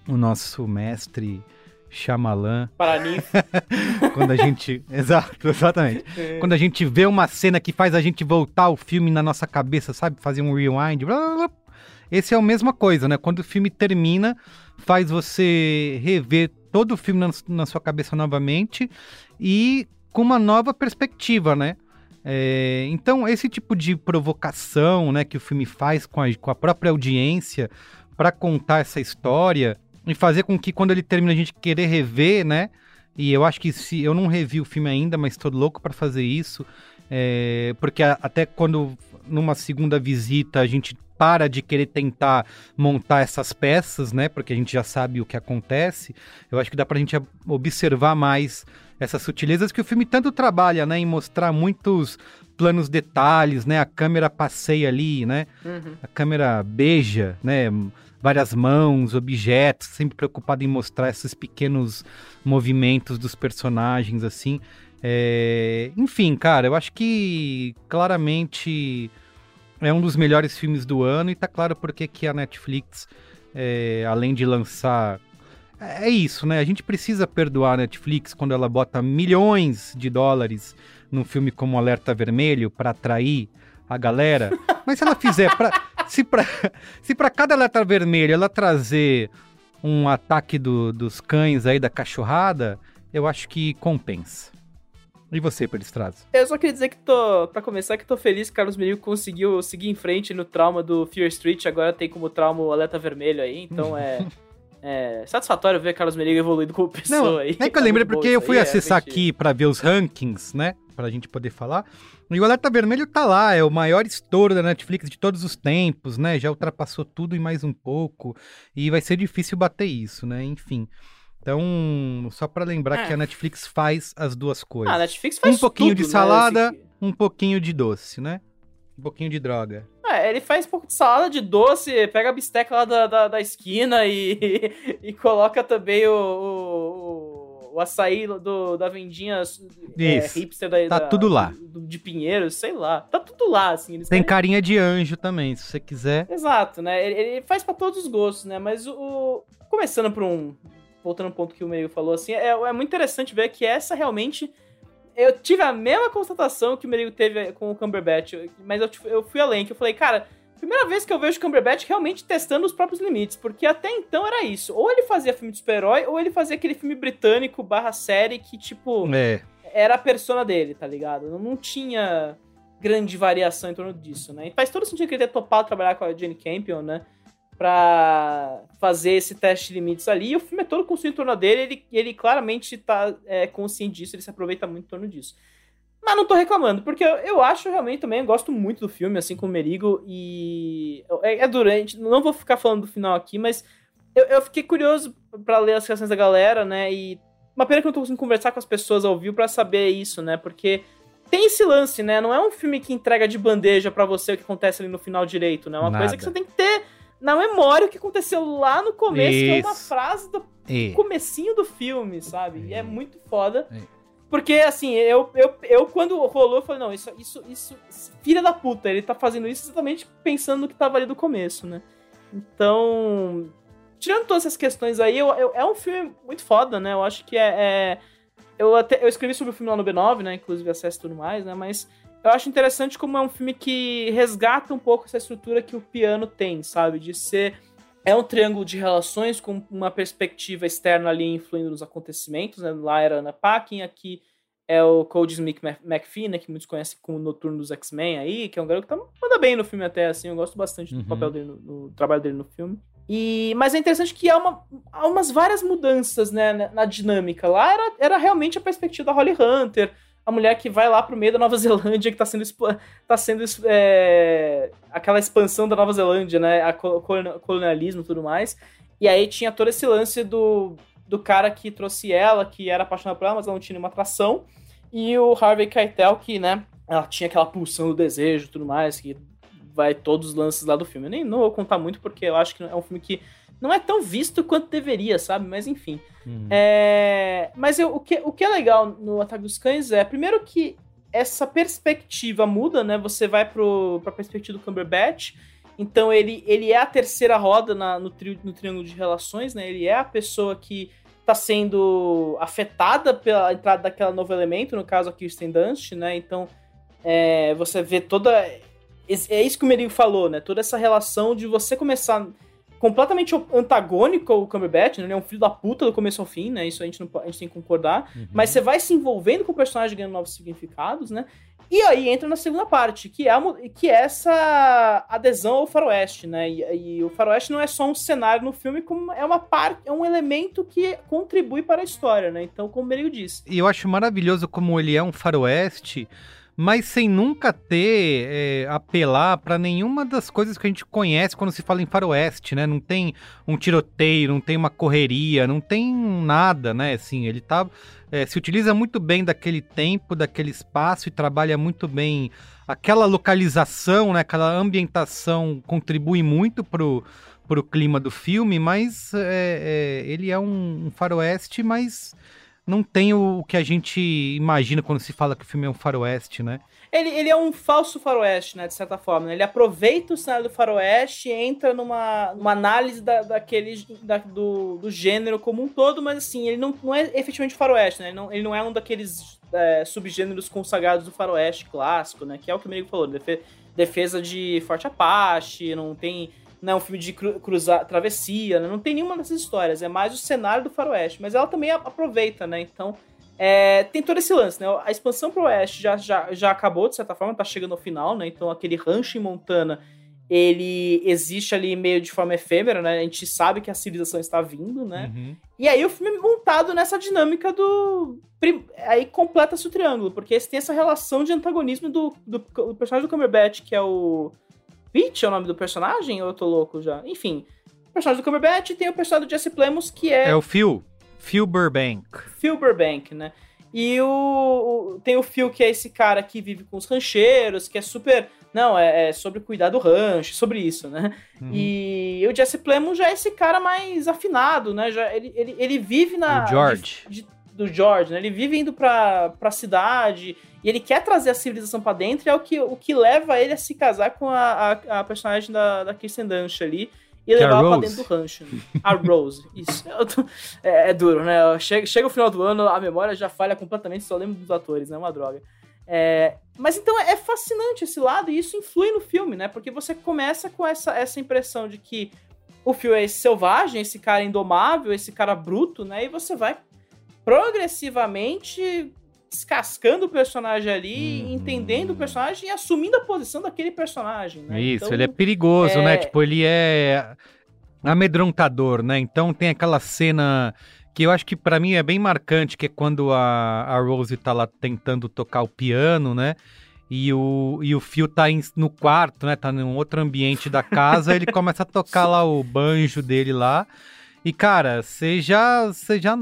Speaker 1: O nosso mestre Shyamalan.
Speaker 2: Paraninfo.
Speaker 1: Quando a gente. Exato, exatamente.
Speaker 2: É.
Speaker 1: Quando a gente vê uma cena que faz a gente voltar o filme na nossa cabeça, sabe? Fazer um rewind. Blá, blá. Esse é a mesma coisa, né? Quando o filme termina, faz você rever todo o filme na, na sua cabeça novamente e com uma nova perspectiva, né? É, então, esse tipo de provocação né, que o filme faz com a, com a própria audiência para contar essa história e fazer com que quando ele termina a gente querer rever, né? E eu acho que se eu não revi o filme ainda, mas estou louco para fazer isso, é, porque a, até quando numa segunda visita a gente para de querer tentar montar essas peças, né? Porque a gente já sabe o que acontece. Eu acho que dá pra gente observar mais essas sutilezas que o filme tanto trabalha, né? Em mostrar muitos planos detalhes, né? A câmera passeia ali, né?
Speaker 2: Uhum.
Speaker 1: A câmera beija, né? Várias mãos, objetos, sempre preocupado em mostrar esses pequenos movimentos dos personagens, assim. É... Enfim, cara, eu acho que claramente é um dos melhores filmes do ano e tá claro porque que a Netflix, é, além de lançar. É isso, né? A gente precisa perdoar a Netflix quando ela bota milhões de dólares num filme como Alerta Vermelho para atrair a galera. Mas se ela fizer. Pra, se para se pra cada alerta vermelho ela trazer um ataque do, dos cães aí da cachorrada, eu acho que compensa. E você, Peristrazo?
Speaker 2: Eu só queria dizer que tô, pra começar, que tô feliz que o Carlos Merigo conseguiu seguir em frente no trauma do Fear Street, agora tem como trauma o alerta vermelho aí, então é, é satisfatório ver Carlos Merigo evoluindo como pessoa
Speaker 1: Não,
Speaker 2: aí.
Speaker 1: é que eu lembrei porque eu fui
Speaker 2: aí,
Speaker 1: acessar
Speaker 2: realmente.
Speaker 1: aqui pra ver os rankings, né? Pra gente poder falar. E o Alerta Vermelho tá lá, é o maior estouro da Netflix de todos os tempos, né? Já ultrapassou tudo e mais um pouco. E vai ser difícil bater isso, né? Enfim. Então, só pra lembrar
Speaker 2: É.
Speaker 1: que a Netflix faz as duas coisas.
Speaker 2: Ah, a Netflix faz
Speaker 1: um pouquinho
Speaker 2: tudo,
Speaker 1: de
Speaker 2: né,
Speaker 1: salada,
Speaker 2: esse-
Speaker 1: um pouquinho de doce, né? Um pouquinho de droga.
Speaker 2: É, ele faz um pouco de salada de doce, pega a bisteca lá da, da, da esquina e, e coloca também o, o, o açaí do, da vendinha é, hipster da,
Speaker 1: Tá
Speaker 2: da-
Speaker 1: tudo lá.
Speaker 2: do- de Pinheiros, sei lá. Tá tudo lá, assim.
Speaker 1: Tem
Speaker 2: querem-
Speaker 1: carinha de anjo também, se você quiser.
Speaker 2: Exato, né? Ele, ele faz pra todos os gostos, né? Mas o. o- Começando por um. Voltando ao ponto que o meio falou, assim, é, é muito interessante ver que essa realmente. Eu tive a mesma constatação que o Merigo teve com o Cumberbatch, mas eu, eu fui além, que eu falei, cara, primeira vez que eu vejo o Cumberbatch realmente testando os próprios limites, porque até então era isso. Ou ele fazia filme de super-herói, ou ele fazia aquele filme britânico barra série que, tipo,
Speaker 1: É.
Speaker 2: era a persona dele, tá ligado? Não, tinha grande variação em torno disso, né? E faz todo sentido que ele ter topado trabalhar com a Jane Campion, né? Pra fazer esse teste de limites ali. E o filme é todo construído em torno dele. Ele, ele claramente tá é, consciente disso, ele se aproveita muito em torno disso. Mas não tô reclamando, porque eu, eu acho realmente também, eu gosto muito do filme, assim como o Merigo, e é, é durante, não vou ficar falando do final aqui, mas eu, eu fiquei curioso pra ler as reações da galera, né, e uma pena que eu não tô conseguindo conversar com as pessoas ao vivo pra saber isso, né, porque tem esse lance, né, não é um filme que entrega de bandeja pra você o que acontece ali no final direito, né, é uma
Speaker 1: Nada.
Speaker 2: coisa que você tem que ter na memória o que aconteceu lá no começo, que é uma
Speaker 1: Isso.
Speaker 2: frase do
Speaker 1: É.
Speaker 2: comecinho do filme, sabe, e é muito foda. Porque, assim, eu, eu, eu quando rolou, eu falei, não, isso, isso, isso, filha da puta, ele tá fazendo isso exatamente pensando no que tava ali do começo, né? Então, tirando todas essas questões aí, eu, eu- é um filme muito foda, né? Eu acho que é... é- eu, até, eu escrevi sobre o filme lá no B9, né? Inclusive acesso e tudo mais, né? Mas eu acho interessante como é um filme que resgata um pouco essa estrutura que o piano tem, sabe? De ser... É um triângulo de relações com uma perspectiva externa ali influindo nos acontecimentos, né? Lá era a Anna Paquin, aqui é o Cody Smith Mc- McPhee, né? Que muitos conhecem como Noturno dos X-Men aí, que é um garoto que tá, manda bem no filme até, assim. Eu gosto bastante do
Speaker 1: Uhum.
Speaker 2: papel dele, no, no trabalho dele no filme. E, mas é interessante que há, uma, há umas várias mudanças, né, na, na dinâmica. Lá era, era realmente a perspectiva da Holly Hunter, a mulher que vai lá pro meio da Nova Zelândia, que tá sendo, tá sendo é, aquela expansão da Nova Zelândia, né, a co- colonial- colonialismo e tudo mais. E aí tinha todo esse lance do, do cara que trouxe ela, que era apaixonado por ela, mas ela não tinha nenhuma atração. E o Harvey Keitel, que, né, ela tinha aquela pulsão do desejo e tudo mais, que vai todos os lances lá do filme. Eu nem não vou contar muito, porque eu acho que é um filme que não é tão visto quanto deveria, sabe? Mas enfim.
Speaker 1: Hum.
Speaker 2: É, mas eu, o, que, o que é legal no Ataque dos Cães é, primeiro que essa perspectiva muda, né? Você vai pro, pra perspectiva do Cumberbatch, então ele, ele é a terceira roda na, no, tri, no triângulo de relações, né? Ele é a pessoa que tá sendo afetada pela entrada daquela novo elemento, no caso a Kirsten Dunst, né? Então é, você vê toda. É isso que o Merigo falou, né? Toda essa relação de você começar completamente antagônico ao Cumberbatch, né? Ele é um filho da puta do começo ao fim, né? Isso a gente, não, a gente tem que concordar. Uhum. Mas você vai se envolvendo com o personagem ganhando novos significados, né? E aí entra na segunda parte, que é, a, que é essa adesão ao faroeste, né? E, e, o faroeste não é só um cenário no filme, como é uma parte, é um elemento que contribui para a história, né? Então, como o Merigo disse.
Speaker 1: E eu acho maravilhoso como ele é um faroeste mas sem nunca ter é, apelar para nenhuma das coisas que a gente conhece quando se fala em faroeste, né? Não tem um tiroteio, não tem uma correria, não tem nada, né? Assim, ele tá é, se utiliza muito bem daquele tempo, daquele espaço e trabalha muito bem aquela localização, né? Aquela ambientação contribui muito pro pro clima do filme, mas é, é ele é um, um faroeste, mas não tem o que a gente imagina quando se fala que o filme é um faroeste, né?
Speaker 2: Ele, ele é um falso faroeste, né, de certa forma. Né? Ele aproveita o cenário do faroeste e entra numa, numa análise da, daquele, da, do, do gênero como um todo, mas assim, ele não, não é efetivamente faroeste, né? Ele não, ele não é um daqueles é, subgêneros consagrados do faroeste clássico, né? Que é o que o Merigo falou, defesa de Forte Apache, não tem não é um filme de cru, cruzar, travessia, né? não tem nenhuma dessas histórias, é mais o cenário do faroeste, mas ela também aproveita, né, então é, tem todo esse lance, né, a expansão pro oeste já, já, já acabou, de certa forma, tá chegando ao final, né, então aquele rancho em Montana, ele existe ali meio de forma efêmera, né, a gente sabe que a civilização está vindo, né, uhum. e aí o filme é montado nessa dinâmica do... aí completa-se o triângulo, porque tem essa relação de antagonismo do, do, do personagem do Cumberbatch, que é o Peach é o nome do personagem ou eu tô louco já? Enfim, o personagem do Cumberbatch tem o personagem do Jesse Plemons que é...
Speaker 1: É o Phil. Phil Burbank.
Speaker 2: Phil Burbank, né? E o, o, tem o Phil, que é esse cara que vive com os rancheiros, que é super. Não, é, é sobre cuidar do rancho, sobre isso, né? Uhum. E o Jesse Plemons já é esse cara mais afinado, né? Já, ele, ele, ele vive na.
Speaker 1: O George.
Speaker 2: De, de, do George, né? Ele vive indo pra, pra cidade e ele quer trazer a civilização para dentro, e é o que, o que leva ele a se casar com a, a, a personagem da, da Kirsten Dunst ali e levar ela pra dentro do rancho. Né? A Rose, isso. É, é, duro, né? Chega, chega o final do ano, a memória já falha completamente, só lembro dos atores, né? Uma droga. É... Mas então é fascinante esse lado e isso influi no filme, né? Porque você começa com essa, essa impressão de que o Phil é esse selvagem, esse cara indomável, esse cara bruto, né? E você vai progressivamente descascando o personagem ali, uhum. entendendo o personagem e assumindo a posição daquele personagem, né?
Speaker 1: Isso, então, ele é perigoso, né? é... né? Tipo, ele é amedrontador, né? Então tem aquela cena que eu acho que para mim é bem marcante, que é quando a, a Rose tá lá tentando tocar o piano, né? E o, e o Phil tá em, no quarto, né? Tá num outro ambiente da casa, ele começa a tocar lá o banjo dele lá. E, cara, você já, você já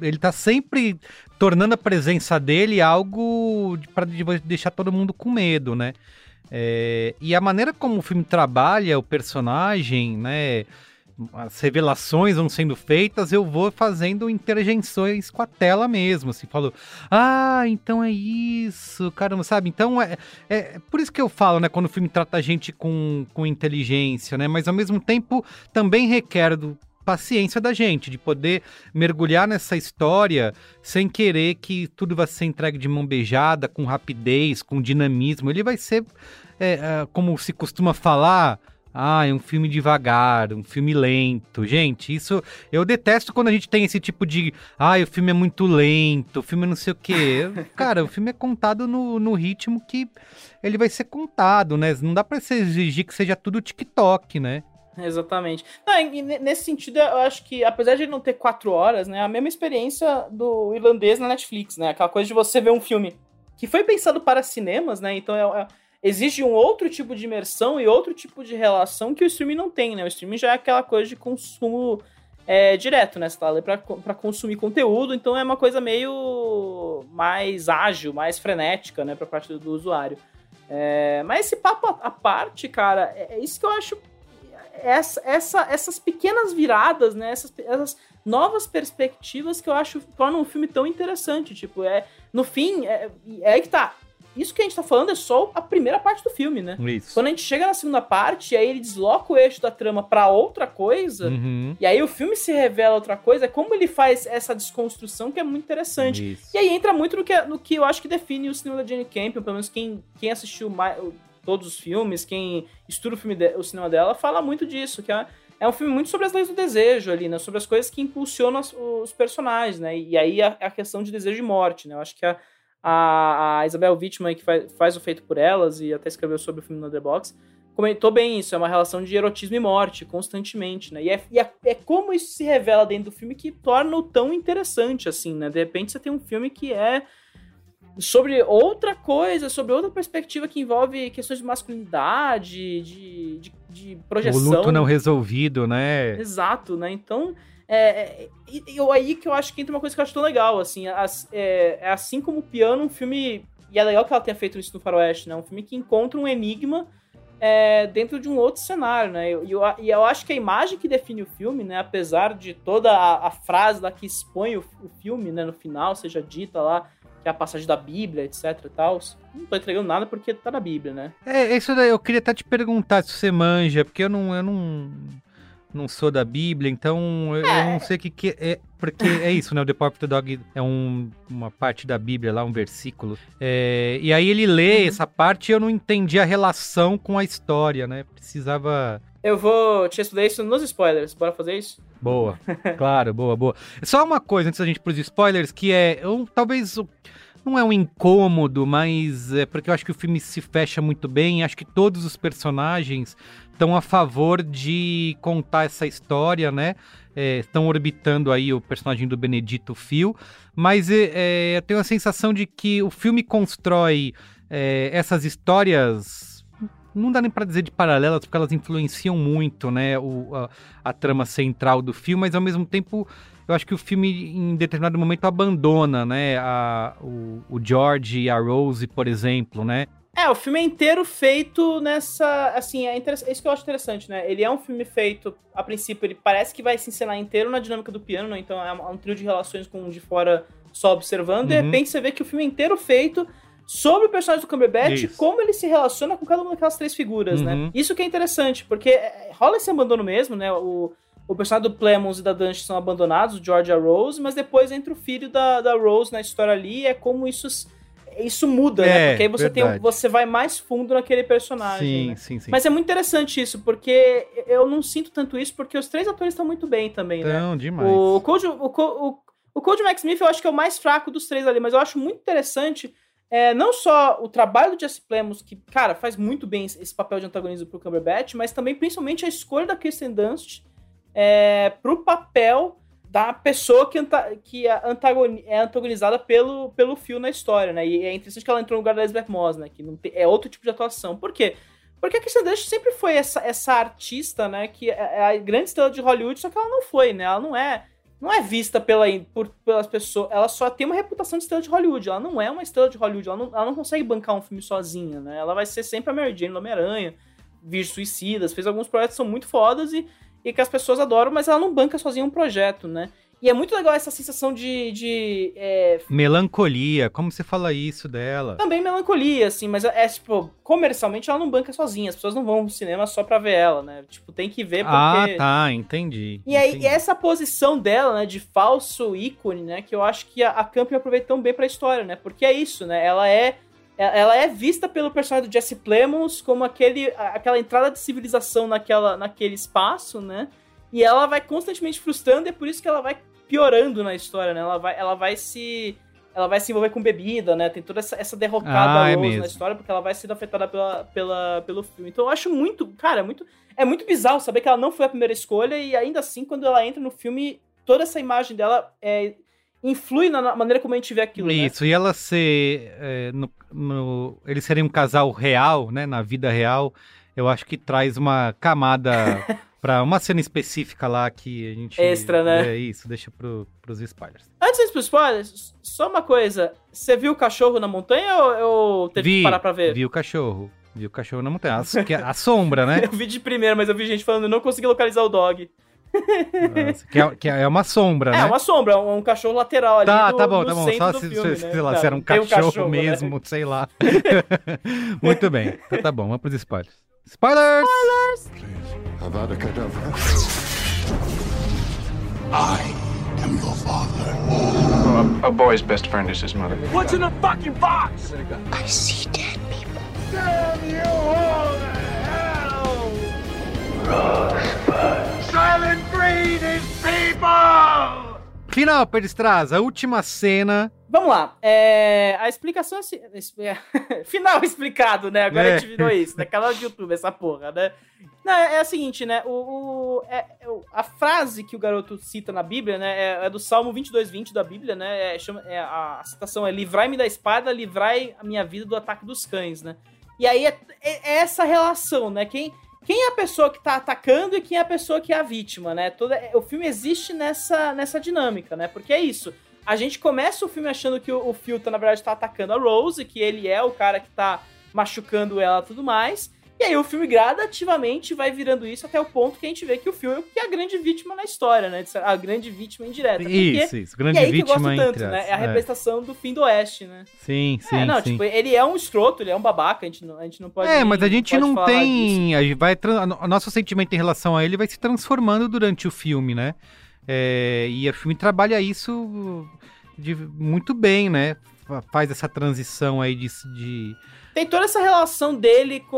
Speaker 1: ele tá sempre tornando a presença dele algo para deixar todo mundo com medo, né? É, e a maneira como o filme trabalha o personagem, né? As revelações vão sendo feitas, eu vou fazendo interjeições com a tela mesmo, assim, falo, ah, então é isso, caramba, sabe? Então é, é por isso que eu falo, né, quando o filme trata a gente com, com inteligência, né? Mas ao mesmo tempo também requer do, paciência da gente, de poder mergulhar nessa história sem querer que tudo vai ser entregue de mão beijada, com rapidez, com dinamismo. Ele vai ser, é, é, como se costuma falar, ah, é um filme devagar, um filme lento. Gente, isso eu detesto quando a gente tem esse tipo de. Ah, o filme é muito lento, o filme é não sei o quê. Cara, o filme é contado no, no ritmo que ele vai ser contado, né? Não dá pra se exigir que seja tudo TikTok, né?
Speaker 2: Exatamente. Não, nesse sentido, eu acho que, apesar de ele não ter quatro horas, né, a mesma experiência do irlandês na Netflix, né? Aquela coisa de você ver um filme que foi pensado para cinemas, né? Então é, é, exige um outro tipo de imersão e outro tipo de relação que o streaming não tem, né? O streaming já é aquela coisa de consumo é, direto, né? Você tá ali consumir conteúdo, então é uma coisa meio mais ágil, mais frenética, né? Pra parte do, do usuário. É, mas esse papo à parte, cara, é, é isso que eu acho essa, essa, essas pequenas viradas, né? Essas, essas novas perspectivas que eu acho tornam o filme tão interessante. Tipo, é. No fim, é, é aí que tá isso que a gente tá falando é só a primeira parte do filme, né?
Speaker 1: Isso.
Speaker 2: Quando a gente chega na segunda parte, aí ele desloca o eixo da trama para outra coisa,
Speaker 1: Uhum.
Speaker 2: e aí o filme se revela outra coisa, é como ele faz essa desconstrução que é muito interessante.
Speaker 1: Isso.
Speaker 2: E aí entra muito no que, no que eu acho que define o cinema da Jane Campion, pelo menos quem, quem assistiu mais, todos os filmes, quem estuda o, filme de- o cinema dela, fala muito disso, que é, é um filme muito sobre as leis do desejo ali, né? Sobre as coisas que impulsionam os personagens, né? E aí a, a questão de desejo de morte, né? Eu acho que a, a, a Isabel Wittmann, que faz, faz o Feito por Elas e até escreveu sobre o filme no The Box, comentou bem isso, é uma relação de erotismo e morte, constantemente, né? E, é, e é, é como isso se revela dentro do filme que torna o tão interessante, assim, né? De repente você tem um filme que é sobre outra coisa, sobre outra perspectiva que envolve questões de masculinidade, de, de, de projeção.
Speaker 1: O luto não resolvido, né?
Speaker 2: Exato, né? Então, é, é, eu- aí que eu acho que entra uma coisa que eu acho tão legal, assim, as- é, é assim como o piano, um filme, e é legal que ela tenha feito isso no Faroeste, né? Um filme que encontra um enigma é, dentro de um outro cenário, né? E eu, eu, eu acho que a imagem que define o filme, né? Apesar de toda a, a frase lá que expõe o, o filme, né? No final, seja dita lá, a passagem da Bíblia, etc e tal. Não tô entregando nada porque tá na Bíblia, né?
Speaker 1: É, isso daí eu queria até te perguntar se você manja, porque eu não, eu não, não sou da Bíblia, então eu, eu não sei o que, que é. Porque é isso, né? O The the Dog é um- uma parte da Bíblia lá, um versículo. É, e aí ele lê
Speaker 2: Uhum.
Speaker 1: essa parte e eu não entendi a relação com a história, né? Precisava.
Speaker 2: Eu vou te responder isso nos spoilers. Bora fazer isso?
Speaker 1: Boa, claro, boa, boa. Só uma coisa antes da gente ir pros spoilers, que é. Eu, talvez. Não é um incômodo, mas é porque eu acho que o filme se fecha muito bem. Acho que todos os personagens estão a favor de contar essa história, né? É, Estão orbitando aí o personagem do Benedito Fio. Mas é, é, eu tenho a sensação de que o filme constrói é, essas histórias não dá nem pra dizer de paralelas, porque elas influenciam muito, né, o, a, a trama central do filme, mas ao mesmo tempo eu acho que o filme em determinado momento abandona, né, a, o, o George e a Rose, por exemplo, né.
Speaker 2: É, o filme é inteiro feito nessa. Assim, é, é isso que eu acho interessante, né? Ele é um filme feito, a princípio, ele parece que vai se encenar inteiro na dinâmica do piano, né? Então é um, é trio de relações com um de fora só observando. De
Speaker 1: Uhum.
Speaker 2: repente você vê que o filme é inteiro feito sobre o personagem do Cumberbatch
Speaker 1: Isso.
Speaker 2: como ele se relaciona com cada uma daquelas três figuras, né?
Speaker 1: Uhum.
Speaker 2: Isso que é interessante, porque é, rola esse abandono mesmo, né? O, o personagem do Plemons e da Dunst são abandonados, o George e a Rose, mas depois entra o filho da, da Rose na história ali, e é como isso, isso muda, né?
Speaker 1: É,
Speaker 2: Porque aí você, tem, você vai mais fundo naquele personagem.
Speaker 1: Sim,
Speaker 2: né?
Speaker 1: sim, sim.
Speaker 2: Mas é muito interessante isso, porque eu não sinto tanto isso, porque os três atores estão muito bem também, né?
Speaker 1: Então, demais.
Speaker 2: O Code, o, o, o Code Max Smith eu acho que é o mais fraco dos três ali, mas eu acho muito interessante é, não só o trabalho do Jesse Plemons, que, cara, faz muito bem esse esse papel de antagonismo pro Cumberbatch, mas também, principalmente, a escolha da Kristen Dunst é, pro papel da pessoa que, anta- que é, antagoni- é antagonizada pelo, pelo fio na história, né? E é interessante que ela entrou no lugar da Elizabeth Moss, né? Que não tem- é outro tipo de atuação. Por quê? Porque a Kristen Dunst sempre foi essa, essa artista, né? Que é a grande estrela de Hollywood, só que ela não foi, né? Ela não é não é vista pela, por, pelas pessoas. Ela só tem uma reputação de estrela de Hollywood. Ela não é uma estrela de Hollywood. Ela não, ela não consegue bancar um filme sozinha, né? Ela vai ser sempre a Mary Jane do Homem-Aranha, Virgem Suicidas, fez alguns projetos que são muito fodas e, e que as pessoas adoram, mas ela não banca sozinha um projeto, né? E é muito legal essa sensação de. de é,
Speaker 1: Melancolia, como você fala isso dela?
Speaker 2: também melancolia, assim, mas é tipo, comercialmente ela não banca sozinha. As pessoas não vão ao cinema só pra ver ela, né? Tipo, tem que ver porque.
Speaker 1: Ah, tá, entendi.
Speaker 2: E aí,
Speaker 1: entendi.
Speaker 2: essa posição dela, né, de falso ícone, né, que eu acho que a, a Campion aproveita tão bem pra história, né, porque é isso, né, ela é ela é vista pelo personagem do Jesse Plemons como aquele, aquela entrada de civilização naquela, naquele espaço, né, e ela vai constantemente frustrando e é por isso que ela vai piorando na história, né, ela vai, ela vai se... Ela vai se envolver com bebida, né? Tem toda essa, essa derrocada
Speaker 1: Ah, é
Speaker 2: na história, porque ela vai sendo afetada pela, pela, pelo filme. Então eu acho muito, cara, muito, é muito bizarro saber que ela não foi a primeira escolha e ainda assim, quando ela entra no filme, toda essa imagem dela é, influi na maneira como a gente vê aquilo, né?
Speaker 1: Isso, e ela ser. é, no, no- eles serem um casal real, né? Na vida real, eu acho que traz uma camada pra uma cena específica lá que a gente.
Speaker 2: Extra, né?
Speaker 1: É isso, deixa pro, pros spoilers.
Speaker 2: Antes de ir pros spoilers, só uma coisa. Você viu o cachorro na montanha ou eu teve
Speaker 1: vi,
Speaker 2: que parar pra ver?
Speaker 1: vi o cachorro. Viu o cachorro na montanha. A, a sombra, né?
Speaker 2: Eu vi de primeira, mas eu vi gente falando, não consegui localizar o dog.
Speaker 1: Nossa, que, é, que é uma sombra,
Speaker 2: É,
Speaker 1: né?
Speaker 2: uma sombra, um, um cachorro lateral ali
Speaker 1: Tá,
Speaker 2: no,
Speaker 1: tá bom,
Speaker 2: no
Speaker 1: tá bom. Só se,
Speaker 2: filme,
Speaker 1: se-
Speaker 2: né?
Speaker 1: sei lá,
Speaker 2: Tá,
Speaker 1: se era um
Speaker 2: tem
Speaker 1: cachorro,
Speaker 2: né?
Speaker 1: mesmo, sei lá. Muito bem. Então tá bom, vamos pros spoilers. Spoilers!
Speaker 3: Kedavra.
Speaker 4: I am your father.
Speaker 7: A, a boy's best friend is his mother.
Speaker 8: What's in the fucking box?
Speaker 6: I see dead
Speaker 1: Final, Pedestraz, a última cena.
Speaker 2: Vamos lá. É, a explicação é assim. é, Final explicado, né? Agora
Speaker 1: É.
Speaker 2: a gente virou isso, né? Canal de YouTube, essa porra, né? Não, é, é a seguinte, né? O, o- é- é a frase que o garoto cita na Bíblia, né? É, é do Salmo 22, 20 da Bíblia, né? Chama, é, a citação é: Livrai-me da espada, livrai a minha vida do ataque dos cães, né? E aí é essa relação, né? Quem, quem é a pessoa que tá atacando e quem é a pessoa que é a vítima, né? Toda, o filme existe nessa, nessa dinâmica, né? Porque é isso. A gente começa o filme achando que o, o na verdade, tá atacando a Rose, que ele é o cara que tá machucando ela e tudo mais. E aí o filme gradativamente vai virando isso até o ponto que a gente vê que o Phil é que é a grande vítima na história, né? A grande vítima indireta. Porque-
Speaker 1: Isso, isso, grande
Speaker 2: e aí que eu
Speaker 1: vítima
Speaker 2: gosto tanto, né? É a
Speaker 1: é.
Speaker 2: representação do fim do Oeste, né?
Speaker 1: Sim, sim,
Speaker 2: é, não,
Speaker 1: sim.
Speaker 2: tipo, ele é um escroto, ele é um babaca, a gente não, a gente não pode
Speaker 1: É, mas a gente não
Speaker 2: disso.
Speaker 1: tem. A gente vai, o nosso sentimento em relação a ele vai se transformando durante o filme, né? É, e o filme trabalha isso de- muito bem, né? Fa- Faz essa transição aí de. de-
Speaker 2: Tem toda essa relação dele com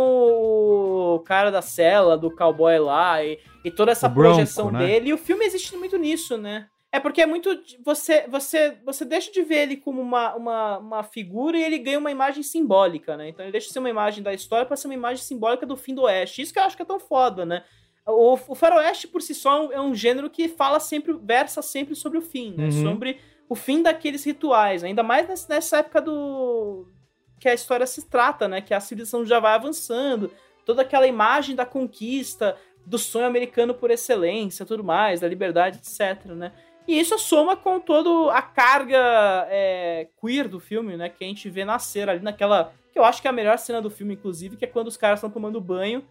Speaker 2: o cara da cela, do cowboy lá, e, e toda essa
Speaker 1: Bronco,
Speaker 2: projeção
Speaker 1: né?
Speaker 2: dele. E o filme existe muito nisso, né? É porque é muito. Você, você, você deixa de ver ele como uma, uma, uma figura e ele ganha uma imagem simbólica, né? Então ele deixa de ser uma imagem da história pra ser uma imagem simbólica do fim do Oeste. Isso que eu acho que é tão foda, né? O, o faroeste por si só é um- é um gênero que fala sempre, versa sempre sobre o fim, né?
Speaker 1: Uhum.
Speaker 2: Sobre o fim daqueles rituais, ainda mais nessa época do que a história se trata, né? Que a civilização já vai avançando, toda aquela imagem da conquista, do sonho americano por excelência, tudo mais, da liberdade, etc, né? E isso soma com toda a carga é, queer do filme, né? Que a gente vê nascer ali naquela. Que eu acho que é a melhor cena do filme, inclusive, que é quando os caras estão tomando banho.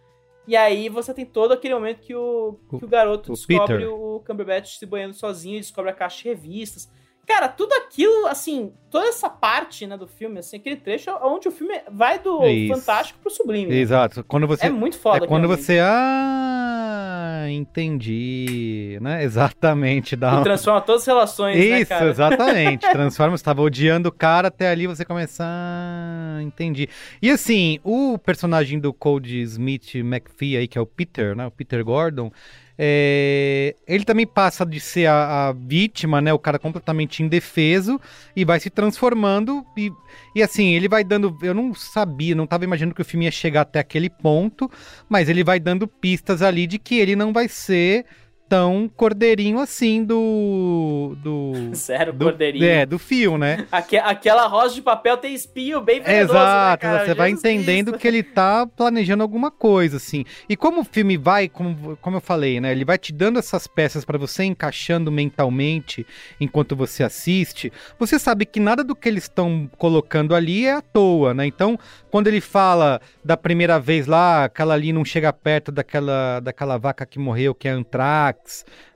Speaker 2: E aí você tem todo aquele momento que o, que o garoto
Speaker 1: o
Speaker 2: descobre
Speaker 1: Peter.
Speaker 2: o Cumberbatch se banhando sozinho, descobre a caixa de revistas. Cara, tudo aquilo, assim, toda essa parte, né, do filme, assim, aquele trecho é onde o filme vai do
Speaker 1: É isso.
Speaker 2: fantástico pro sublime.
Speaker 1: Exato. Quando você,
Speaker 2: É muito foda
Speaker 1: É quando você. Ah, entendi. Né? Exatamente. Dá
Speaker 2: E transforma todas as relações, né,
Speaker 1: Isso,
Speaker 2: cara?
Speaker 1: exatamente. Transforma, você tava odiando o cara, até ali você começa. Ah, entendi. E assim, o personagem do Cody Smith McPhee aí, que é o Peter, né? O Peter Gordon. É, Ele também passa de ser a, a vítima, né? O cara completamente indefeso e vai se transformando. E, e assim, ele vai dando. Eu não sabia, não tava imaginando que o filme ia chegar até aquele ponto, mas ele vai dando pistas ali de que ele não vai ser tão cordeirinho assim do. do
Speaker 2: Sério,
Speaker 1: do,
Speaker 2: cordeirinho.
Speaker 1: É, do fio, né?
Speaker 2: Aque- aquela rosa de papel tem espinho bem venenoso, né,
Speaker 1: Exato,
Speaker 2: cara?
Speaker 1: você vai
Speaker 2: Jesus
Speaker 1: entendendo
Speaker 2: Cristo.
Speaker 1: que ele tá planejando alguma coisa, assim. E como o filme vai, como, como eu falei, né? Ele vai te dando essas peças pra você encaixando mentalmente enquanto você assiste. Você sabe que nada do que eles estão colocando ali é à toa, né? Então, quando ele fala da primeira vez lá, aquela ali não chega perto daquela, daquela vaca que morreu, que é antrax,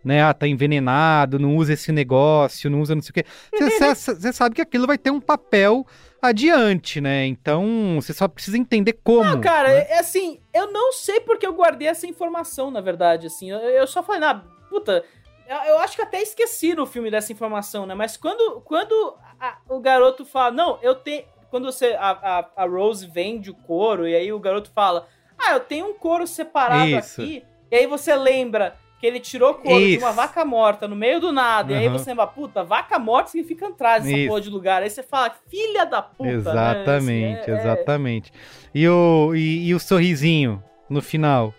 Speaker 1: né? Ah, tá envenenado, não usa esse negócio, não usa não sei o quê. Você- sabe que aquilo vai ter um papel adiante, né? Então, você só precisa entender como.
Speaker 2: Não, cara,
Speaker 1: né?
Speaker 2: é assim, eu não sei porque eu guardei essa informação, na verdade, assim. Eu, eu só falei, na puta, eu, eu acho que até esqueci no filme dessa informação, né? Mas quando, quando a- o garoto fala, não, eu tenho. Quando você. A, a, a Rose vende o couro, e aí o garoto fala, ah, eu tenho um couro separado
Speaker 1: Isso.
Speaker 2: aqui. E aí você lembra que ele tirou couro de uma
Speaker 1: Isso.
Speaker 2: vaca morta no meio do nada. E aí você lembra, puta, vaca morta significa entrar nessa
Speaker 1: Isso.
Speaker 2: porra de lugar. Aí você fala, filha da puta. né?
Speaker 1: Exatamente,
Speaker 2: Assim, é- é-
Speaker 1: exatamente. E, o, e, e o sorrisinho no final.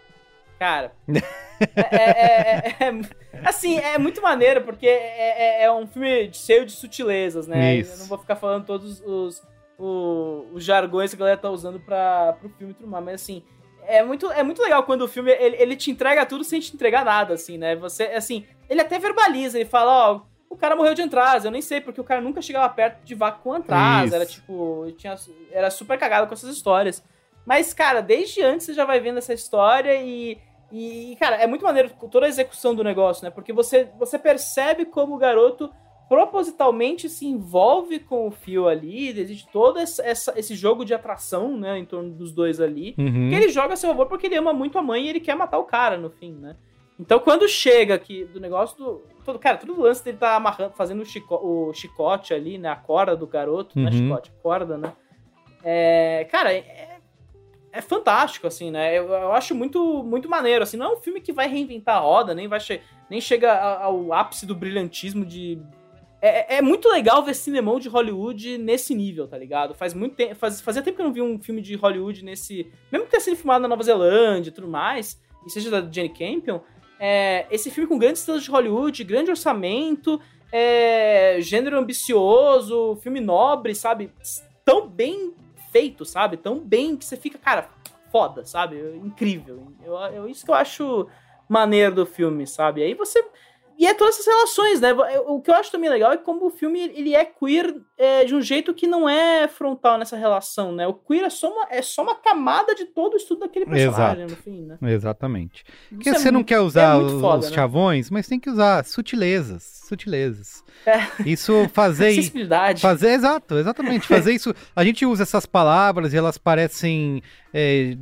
Speaker 2: Cara, é, é- é- é- assim, é muito maneiro, porque é, é- é um filme cheio de sutilezas, né?
Speaker 1: Isso.
Speaker 2: Eu não vou ficar falando todos os, o- os jargões que a galera tá usando pra, pro filme mais, mas assim, é muito, é muito legal quando o filme, ele, ele te entrega tudo sem te entregar nada, assim, né? Você, assim, ele até verbaliza, ele fala, ó, o cara morreu de antraz, eu nem sei, porque o cara nunca chegava perto de vaca com antraz,
Speaker 1: Isso.
Speaker 2: era tipo, tinha, era super cagado com essas histórias. Mas, cara, desde antes você já vai vendo essa história e. E, cara, é muito maneiro toda a execução do negócio, né? Porque você, você percebe como o garoto propositalmente se envolve com o fio ali, existe todo essa, essa, esse jogo de atração, né, em torno dos dois ali,
Speaker 1: Uhum.
Speaker 2: que ele joga a seu favor porque ele ama muito a mãe e ele quer matar o cara no fim, né? Então quando chega aqui do negócio do. Todo, cara, todo o lance dele tá amarrando, fazendo o, chico, o chicote ali, né? A corda do garoto, é
Speaker 1: Uhum.
Speaker 2: chicote, a corda, né? É, cara, é, é fantástico, assim, né? Eu, eu acho muito, muito maneiro, assim. Não é um filme que vai reinventar a roda, nem vai che nem chega ao ápice do brilhantismo de. É, é muito legal ver cinemão de Hollywood nesse nível, tá ligado? Faz muito tempo. Faz, fazia tempo que eu não vi um filme de Hollywood nesse. Mesmo que tenha sido filmado na Nova Zelândia e tudo mais, e seja da Jenny Campion, é, esse filme com grandes estrelas de Hollywood, grande orçamento, é, gênero ambicioso, filme nobre, sabe? Tão bem feito, sabe? Tão bem que você fica, cara, foda, sabe? Incrível. Eu, eu, isso que eu acho maneiro do filme, sabe? Aí você. E é todas essas relações, né? O que eu acho também legal é como o filme ele é queer é, de um jeito que não é frontal nessa relação, né? O queer é só uma, é só uma camada de todo o estudo daquele personagem, no fim, né?
Speaker 1: Exatamente. Porque
Speaker 2: Isso é
Speaker 1: você não
Speaker 2: muito-
Speaker 1: quer usar
Speaker 2: é
Speaker 1: os,
Speaker 2: foda,
Speaker 1: os
Speaker 2: né?
Speaker 1: chavões, mas tem que usar sutilezas, sutilezas.
Speaker 2: É.
Speaker 1: Isso fazer
Speaker 2: Sensibilidade.
Speaker 1: fazer exato, exatamente, fazer isso. A gente usa essas palavras e elas parecem é,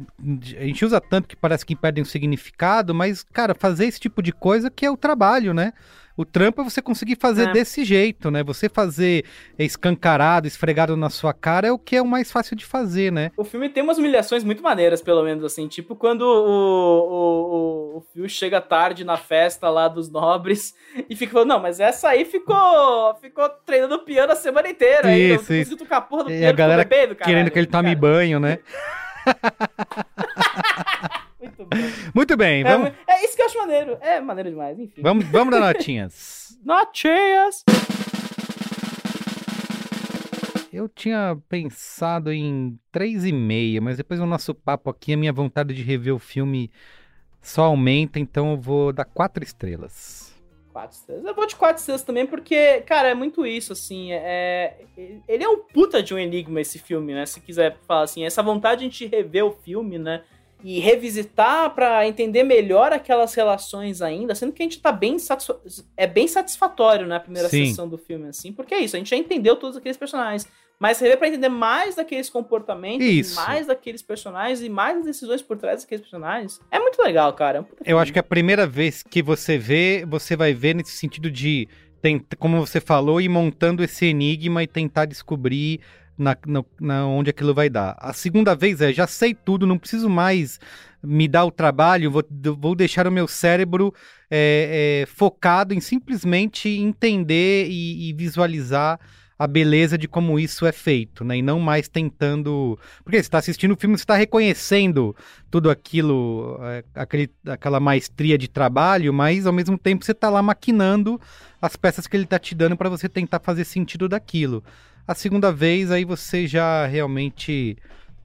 Speaker 1: a gente usa tanto que parece que perdem o significado, mas cara, fazer esse tipo de coisa que é o trabalho, né? O trampo é você conseguir fazer
Speaker 2: É.
Speaker 1: desse jeito, né? Você fazer escancarado, esfregado na sua cara é o que é o mais fácil de fazer, né?
Speaker 2: O filme tem umas humilhações muito maneiras, pelo menos, assim. Tipo quando o, o, o, Phil chega tarde na festa lá dos nobres e fica falando, não, mas essa aí ficou, ficou treinando piano a semana inteira.
Speaker 1: Isso, isso.
Speaker 2: tocar a porra do
Speaker 1: E
Speaker 2: piano,
Speaker 1: a galera
Speaker 2: bebendo, caralho.
Speaker 1: querendo que ele tome banho, né?
Speaker 2: Muito bem.
Speaker 1: Muito bem,
Speaker 2: É,
Speaker 1: vamos,
Speaker 2: é isso que eu acho maneiro. É maneiro demais, enfim.
Speaker 1: vamos, vamos dar notinhas.
Speaker 2: Notinhas!
Speaker 1: Eu tinha pensado em 3,5, mas depois do nosso papo aqui, a minha vontade de rever o filme só aumenta, então eu vou dar 4 estrelas.
Speaker 2: Quatro estrelas. Eu vou de quatro estrelas também, porque, cara, é muito isso, assim. É, ele é um puta de um enigma, esse filme, né? Se quiser falar assim, essa vontade de rever o filme, né? E revisitar pra entender melhor aquelas relações ainda, sendo que a gente tá bem é bem satisfatório na primeira
Speaker 1: Sim.
Speaker 2: sessão do filme, assim, porque é isso, a gente já entendeu todos aqueles personagens. Mas rever pra entender mais daqueles comportamentos,
Speaker 1: Isso.
Speaker 2: mais daqueles personagens e mais as decisões por trás daqueles personagens. É muito legal, cara. É um
Speaker 1: Eu acho que a primeira vez que você vê, você vai ver nesse sentido de, como você falou, ir montando esse enigma e tentar descobrir na, na- na onde aquilo vai dar. A segunda vez é, já sei tudo, não preciso mais me dar o trabalho, vou, vou deixar o meu cérebro é, é, focado em simplesmente entender e, e visualizar a beleza de como isso é feito, né? E não mais tentando. Porque você está assistindo o filme, você está reconhecendo tudo aquilo, é, aquele, aquela maestria de trabalho, mas ao mesmo tempo você está lá maquinando as peças que ele está te dando para você tentar fazer sentido daquilo. A segunda vez, aí você já realmente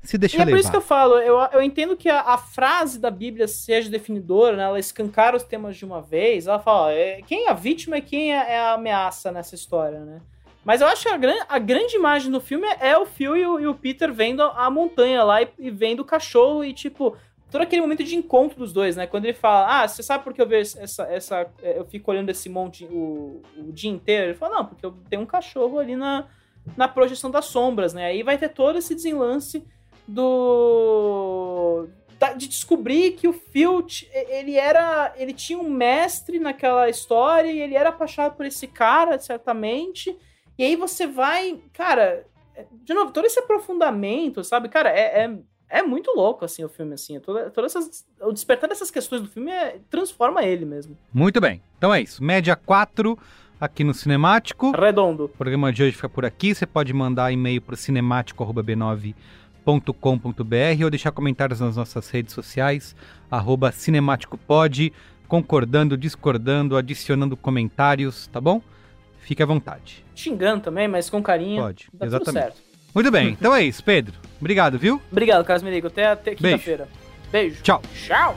Speaker 1: se deixa
Speaker 2: E é
Speaker 1: levar.
Speaker 2: por isso que eu falo, eu, eu entendo que a, a frase da Bíblia seja definidora, né? Ela escancara os temas de uma vez. Ela fala, ó, é, quem é a vítima e quem é, é a ameaça nessa história, né? Mas eu acho que a, gran, a grande imagem do filme é o Phil e o, e o Peter vendo a montanha lá e, e vendo o cachorro e, tipo, todo aquele momento de encontro dos dois, né? Quando ele fala, ah, você sabe por que eu vejo essa. essa eu fico olhando esse monte o, o dia inteiro? Ele fala, não, porque eu tenho um cachorro ali na, na projeção das sombras, né? Aí vai ter todo esse desenlance do de descobrir que o Phil t- ele era ele tinha um mestre naquela história e ele era apaixonado por esse cara certamente e aí você vai cara é- de novo todo esse aprofundamento sabe cara é, é, é muito louco assim o filme assim toda, todas essas o despertar dessas questões do filme é- transforma ele mesmo
Speaker 1: Muito bem. Então é isso. Média 4 aqui no Cinemático.
Speaker 2: redondo
Speaker 1: O programa de hoje fica por aqui. Você pode mandar e-mail para o cinemático.b9.com.br ou deixar comentários nas nossas redes sociais, arroba cinemáticopod, concordando, discordando, adicionando comentários, tá bom? Fique à vontade.
Speaker 2: xingando também mas com carinho
Speaker 1: Pode,
Speaker 2: dá tudo
Speaker 1: exatamente.
Speaker 2: certo
Speaker 1: Muito bem, então é isso, Pedro. Obrigado, viu?
Speaker 2: obrigado Carlos Merigo até, até
Speaker 1: Beijo.
Speaker 2: quinta-feira beijo
Speaker 1: Tchau.
Speaker 2: tchau